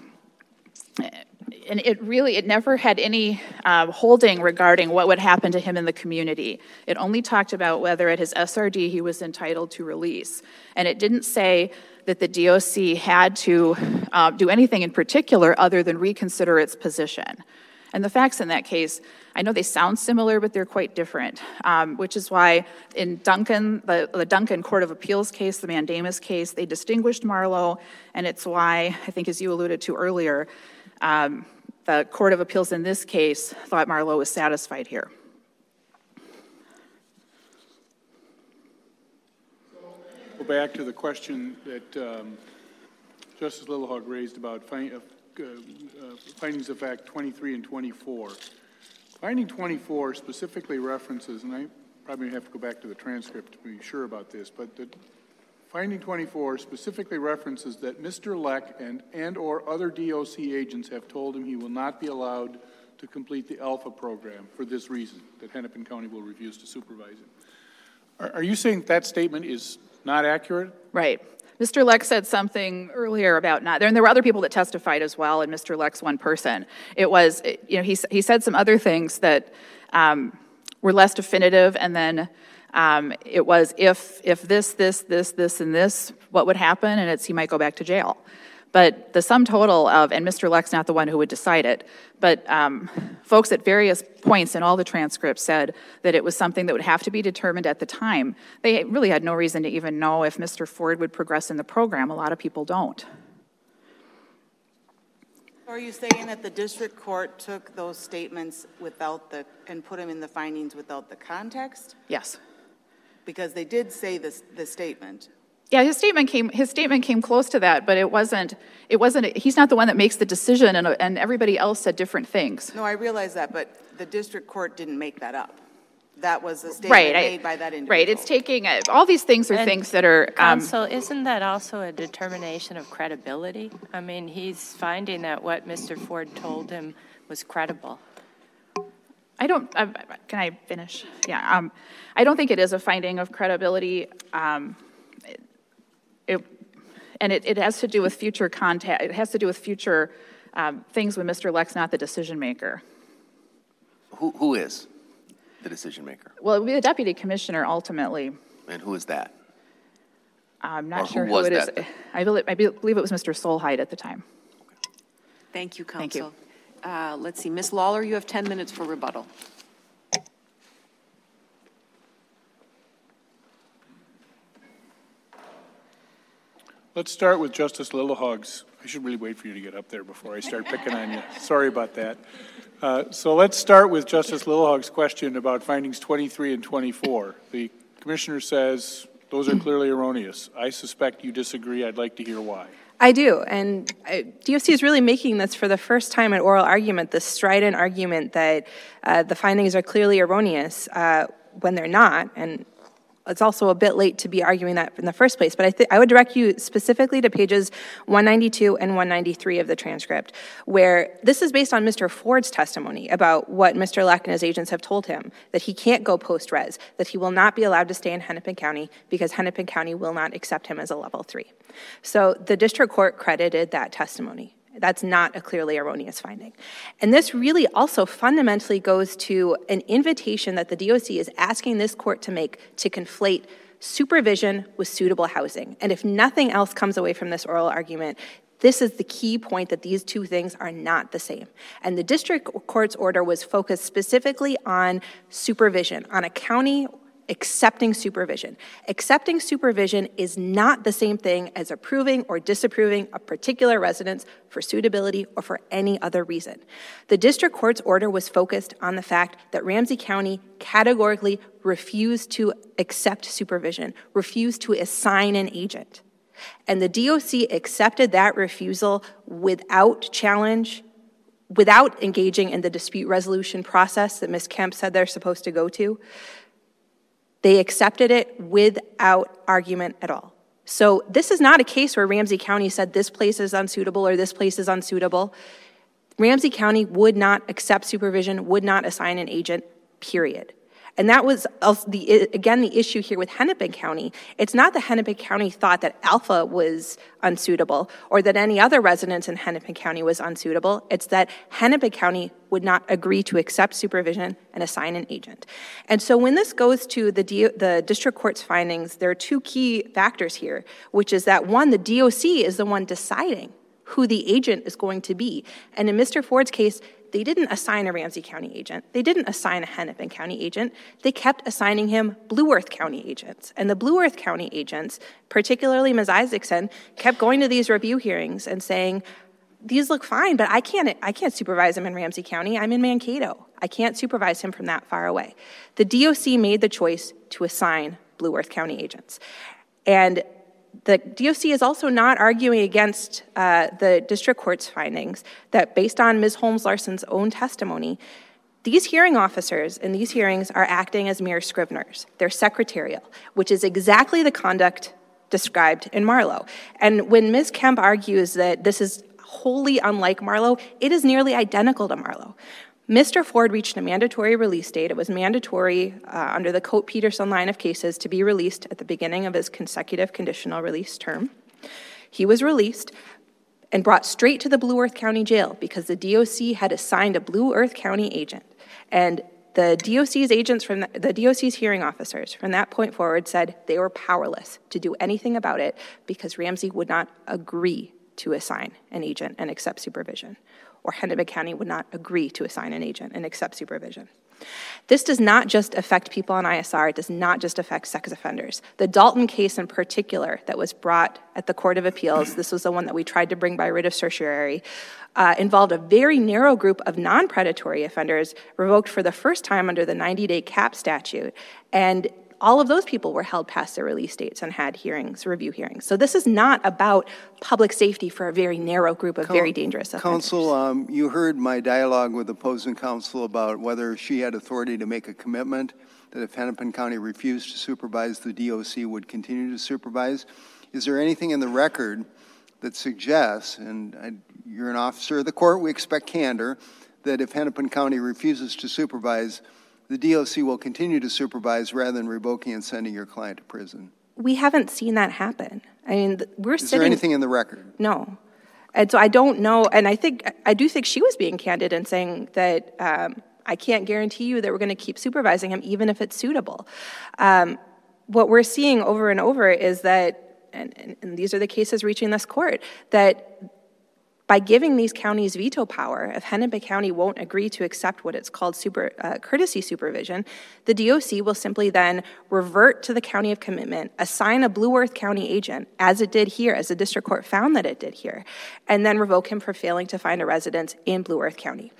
and it really it never had any uh, holding regarding what would happen to him in the community it only talked about whether at his srd he was entitled to release and it didn't say that the doc had to uh, do anything in particular other than reconsider its position and the facts in that case i know they sound similar but they're quite different um, which is why in duncan the, the duncan court of appeals case the mandamus case they distinguished marlowe and it's why i think as you alluded to earlier um, the Court of Appeals in this case thought Marlowe was satisfied here. Go back to the question that um, Justice Lillehaug raised about uh, Uh, findings of fact 23 and 24. Finding 24 specifically references, and I probably have to go back to the transcript to be sure about this, but the Finding 24 specifically references that Mr. Leck and, and or other DOC agents have told him he will not be allowed to complete the Alpha program for this reason, that Hennepin County will refuse to supervise him. Are, are you saying that statement is not accurate? Right. Mr. Leck said something earlier about not, and there were other people that testified as well, and Mr. Leck's one person. It was, you know, he, he said some other things that um, were less definitive, and then um, it was if, if this, this, this, this, and this, what would happen? And it's he might go back to jail. But the sum total of, and Mr. Leck's not the one who would decide it, but um, folks at various points in all the transcripts said that it was something that would have to be determined at the time. They really had no reason to even know if Mr. Ford would progress in the program. A lot of people don't. Are you saying that the district court took those statements without the, and put them in the findings without the context? Yes because they did say this, the statement. Yeah, his statement came. His statement came close to that, but it wasn't. It wasn't. He's not the one that makes the decision, and, and everybody else said different things. No, I realize that, but the district court didn't make that up. That was a statement right, made I, by that individual. Right. It's taking uh, all these things are and things that are. Um, counsel, isn't that also a determination of credibility? I mean, he's finding that what Mr. Ford told him was credible. I don't, uh, can I finish? Yeah, um, I don't think it is a finding of credibility. Um, it, it, and it, it, has to do with future contact, it has to do with future um, things when Mr. Leck's not the decision maker. Who, who is the decision maker? Well, it would be the deputy commissioner ultimately. And who is that? I'm not or sure who, who it is. That? I believe, I believe it was Mr. Solheid at the time. Thank you, counsel. Thank you. Uh, let's see, Ms. Lawler, you have 10 minutes for rebuttal. Let's start with Justice Lillehaug's. I should really wait for you to get up there before I start picking on you. Sorry about that. Uh, so let's start with Justice Lillehaug's question about findings 23 and 24. The commissioner says those are clearly erroneous. I suspect you disagree. I'd like to hear why. I do, and I, DOC is really making this for the first time in oral argument, this strident argument that uh, the findings are clearly erroneous uh, when they're not, and it's also a bit late to be arguing that in the first place, but I, th- I would direct you specifically to pages 192 and 193 of the transcript, where this is based on Mr. Ford's testimony about what Mr. Leck and his agents have told him that he can't go post res, that he will not be allowed to stay in Hennepin County because Hennepin County will not accept him as a level three. So the district court credited that testimony. That's not a clearly erroneous finding. And this really also fundamentally goes to an invitation that the DOC is asking this court to make to conflate supervision with suitable housing. And if nothing else comes away from this oral argument, this is the key point that these two things are not the same. And the district court's order was focused specifically on supervision, on a county accepting supervision. Accepting supervision is not the same thing as approving or disapproving a particular residence for suitability or for any other reason. The district court's order was focused on the fact that Ramsey County categorically refused to accept supervision, refused to assign an agent. And the DOC accepted that refusal without challenge, without engaging in the dispute resolution process that Ms. Kemp said they're supposed to go to. They accepted it without argument at all. So this is not a case where Ramsey County said this place is unsuitable or this place is unsuitable. Ramsey County would not accept supervision, would not assign an agent, period. And that was the, again the issue here with Hennepin County. It's not that Hennepin County thought that Alpha was unsuitable or that any other residence in Hennepin County was unsuitable. It's that Hennepin County would not agree to accept supervision and assign an agent. And so when this goes to the, the district court's findings, there are two key factors here, which is that one, the DOC is the one deciding who the agent is going to be. And in Mr. Ford's case, they didn't assign a Ramsey County agent. They didn't assign a Hennepin County agent. They kept assigning him Blue Earth County agents. And the Blue Earth County agents, particularly Ms. Isaacson, kept going to these review hearings and saying, these look fine, but I can't, I can't supervise him in Ramsey County. I'm in Mankato. I can't supervise him from that far away. The DOC made the choice to assign Blue Earth County agents. And the DOC is also not arguing against uh, the district court's findings that, based on Ms. Holmes Larson's own testimony, these hearing officers in these hearings are acting as mere scriveners. They're secretarial, which is exactly the conduct described in Marlowe. And when Ms. Kemp argues that this is wholly unlike Marlowe, it is nearly identical to Marlowe. Mr. Ford reached a mandatory release date. It was mandatory uh, under the Coate Peterson line of cases to be released at the beginning of his consecutive conditional release term. He was released and brought straight to the Blue Earth County Jail because the DOC had assigned a Blue Earth County agent. And the DOC's agents from the, the DOC's hearing officers from that point forward said they were powerless to do anything about it because Ramsey would not agree to assign an agent and accept supervision or Hennepin County would not agree to assign an agent and accept supervision. This does not just affect people on ISR, it does not just affect sex offenders. The Dalton case in particular that was brought at the Court of Appeals, this was the one that we tried to bring by writ of certiorari, uh, involved a very narrow group of non predatory offenders revoked for the first time under the 90 day cap statute. And all of those people were held past their release dates and had hearings, review hearings. So this is not about public safety for a very narrow group of very dangerous offenders. Counsel, um, you heard my dialogue with opposing counsel about whether she had authority to make a commitment that if Hennepin County refused to supervise, the DOC would continue to supervise. Is there anything in the record that suggests, and I, you're an officer of the court, we expect candor, that if Hennepin County refuses to supervise, the DOC will continue to supervise rather than revoking and sending your client to prison. We haven't seen that happen. I mean, we're Is sitting. there anything in the record? No. And so I don't know, and I think, I do think she was being candid in saying that um, I can't guarantee you that we're going to keep supervising him even if it's suitable. Um, what we're seeing over and over is that, and, and these are the cases reaching this court, that by giving these counties veto power, if Hennepin County won't agree to accept what it's called super, uh, courtesy supervision, the DOC will simply then revert to the county of commitment, assign a Blue Earth County agent, as it did here, as the district court found that it did here, and then revoke him for failing to find a residence in Blue Earth County.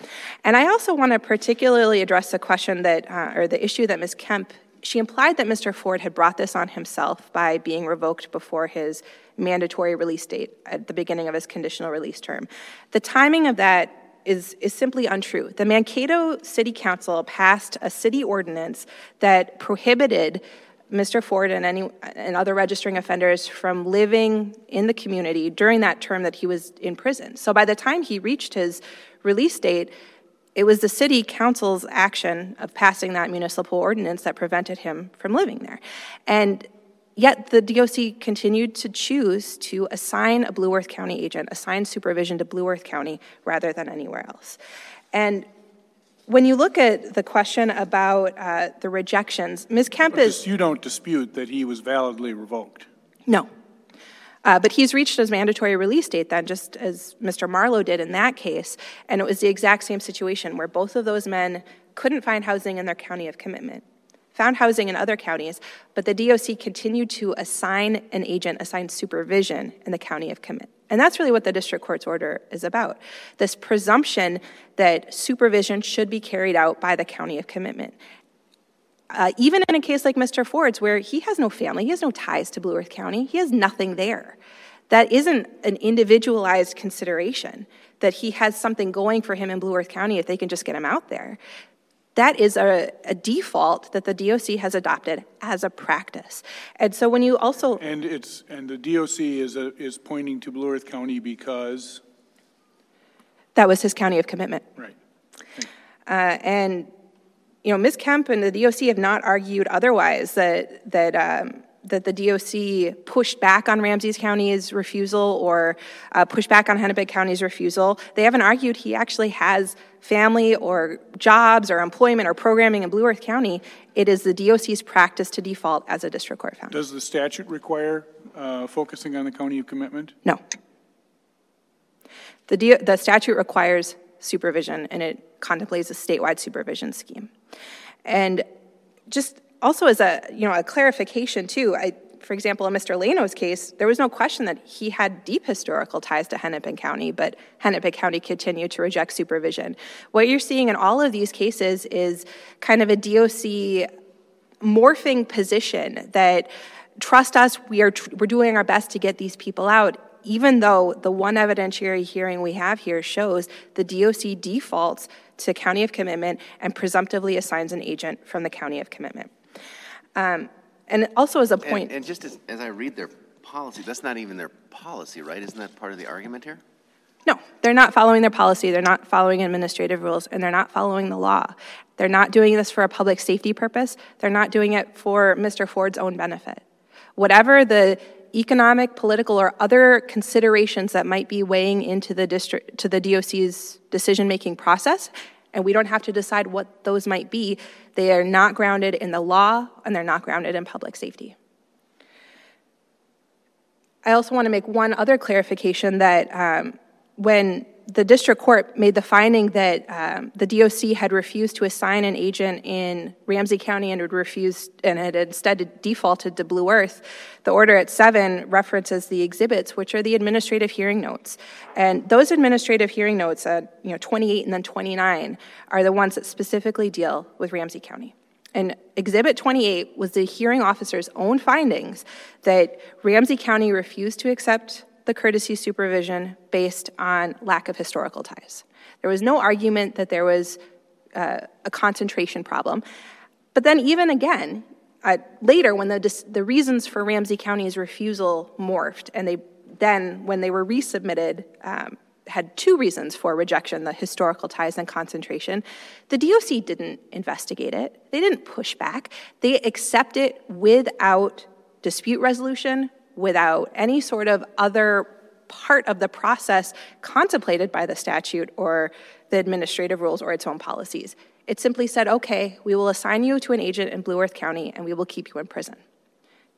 And I also want to particularly address the question that, uh, or the issue that Ms. Kemp she implied that Mr. Ford had brought this on himself by being revoked before his mandatory release date at the beginning of his conditional release term. The timing of that is, is simply untrue. The Mankato City Council passed a city ordinance that prohibited Mr. Ford and any and other registering offenders from living in the community during that term that he was in prison. So by the time he reached his release date, it was the city council's action of passing that municipal ordinance that prevented him from living there. And yet the DOC continued to choose to assign a Blue Earth County agent, assign supervision to Blue Earth County rather than anywhere else. And when you look at the question about uh, the rejections, Ms. Kemp is. You don't dispute that he was validly revoked? No. Uh, but he's reached his mandatory release date then, just as Mr. Marlowe did in that case. And it was the exact same situation where both of those men couldn't find housing in their county of commitment. found housing in other counties, but the DOC continued to assign an agent, assign supervision in the county of commitment. And that's really what the district court's order is about this presumption that supervision should be carried out by the county of commitment. Uh, even in a case like Mr. Ford's, where he has no family, he has no ties to Blue Earth County, he has nothing there. That isn't an individualized consideration that he has something going for him in Blue Earth County if they can just get him out there. That is a, a default that the DOC has adopted as a practice. And so when you also, And it's, and the DOC is, a- is pointing to Blue Earth County because, that was his county of commitment. right. Uh, and, you know, Ms. Kemp and the DOC have not argued otherwise that, that, um, that the DOC pushed back on Ramsey County's refusal or uh, pushed back on Hennepin County's refusal. They haven't argued he actually has family or jobs or employment or programming in Blue Earth County. It is the DOC's practice to default as a district court found. Does the statute require uh, focusing on the county of commitment? No. The, D- the statute requires supervision, and it contemplates a statewide supervision scheme. And just also as a you know a clarification too, I, for example, in Mr. Leno's case, there was no question that he had deep historical ties to Hennepin County, but Hennepin County continued to reject supervision. What you're seeing in all of these cases is kind of a DOC morphing position that trust us, we are tr- we're doing our best to get these people out. Even though the one evidentiary hearing we have here shows the DOC defaults to county of commitment and presumptively assigns an agent from the county of commitment. Um, and also as a And, point, and just as, as I read their policy, that's not even their policy, right? Isn't that part of the argument here? no, they're not following their policy, they're not following administrative rules, and they're not following the law. They're not doing this for a public safety purpose, they're not doing it for Mr. Ford's own benefit. Whatever the economic, political, or other considerations that might be weighing into the district to the DOC's decision-making process, and we don't have to decide what those might be. They are not grounded in the law, and they're not grounded in public safety. I also want to make one other clarification that um, when the district court made the finding that um, the DOC had refused to assign an agent in Ramsey County and had refused and had instead defaulted to Blue Earth, the order at seven references the exhibits, which are the administrative hearing notes. And those administrative hearing notes, uh, you know, 28 and then 29, are the ones that specifically deal with Ramsey County. And Exhibit 28 was the hearing officer's own findings that Ramsey County refused to accept the courtesy supervision based on lack of historical ties. There was no argument that there was uh, a concentration problem. But then, even again, uh, later, when the, the reasons for Ramsey County's refusal morphed, and they then, when they were resubmitted, um, had two reasons for rejection the historical ties and concentration. The DOC didn't investigate it, they didn't push back. They accept it without dispute resolution, without any sort of other part of the process contemplated by the statute or the administrative rules or its own policies. It simply said, okay, we will assign you to an agent in Blue Earth County and we will keep you in prison.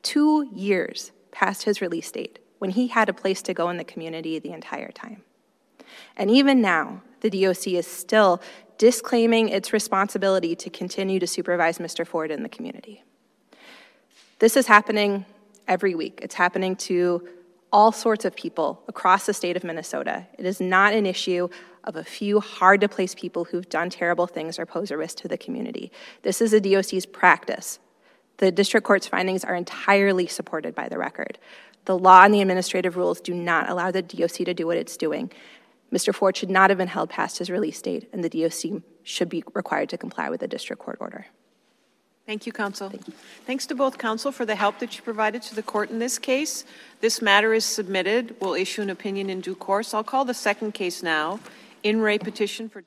Two years past his release date when he had a place to go in the community the entire time. And even now, the DOC is still disclaiming its responsibility to continue to supervise Mr. Ford in the community. This is happening every week. It's happening to all sorts of people across the state of Minnesota. It is not an issue of a few hard to place people who've done terrible things or pose a risk to the community. This is a DOC's practice. The district court's findings are entirely supported by the record. The law and the administrative rules do not allow the DOC to do what it's doing. Mr. Ford should not have been held past his release date, and the DOC should be required to comply with the district court order. Thank you, counsel. Thanks to both counsel for the help that you provided to the court in this case. This matter is submitted. We'll issue an opinion in due course. I'll call the second case now, in re petition for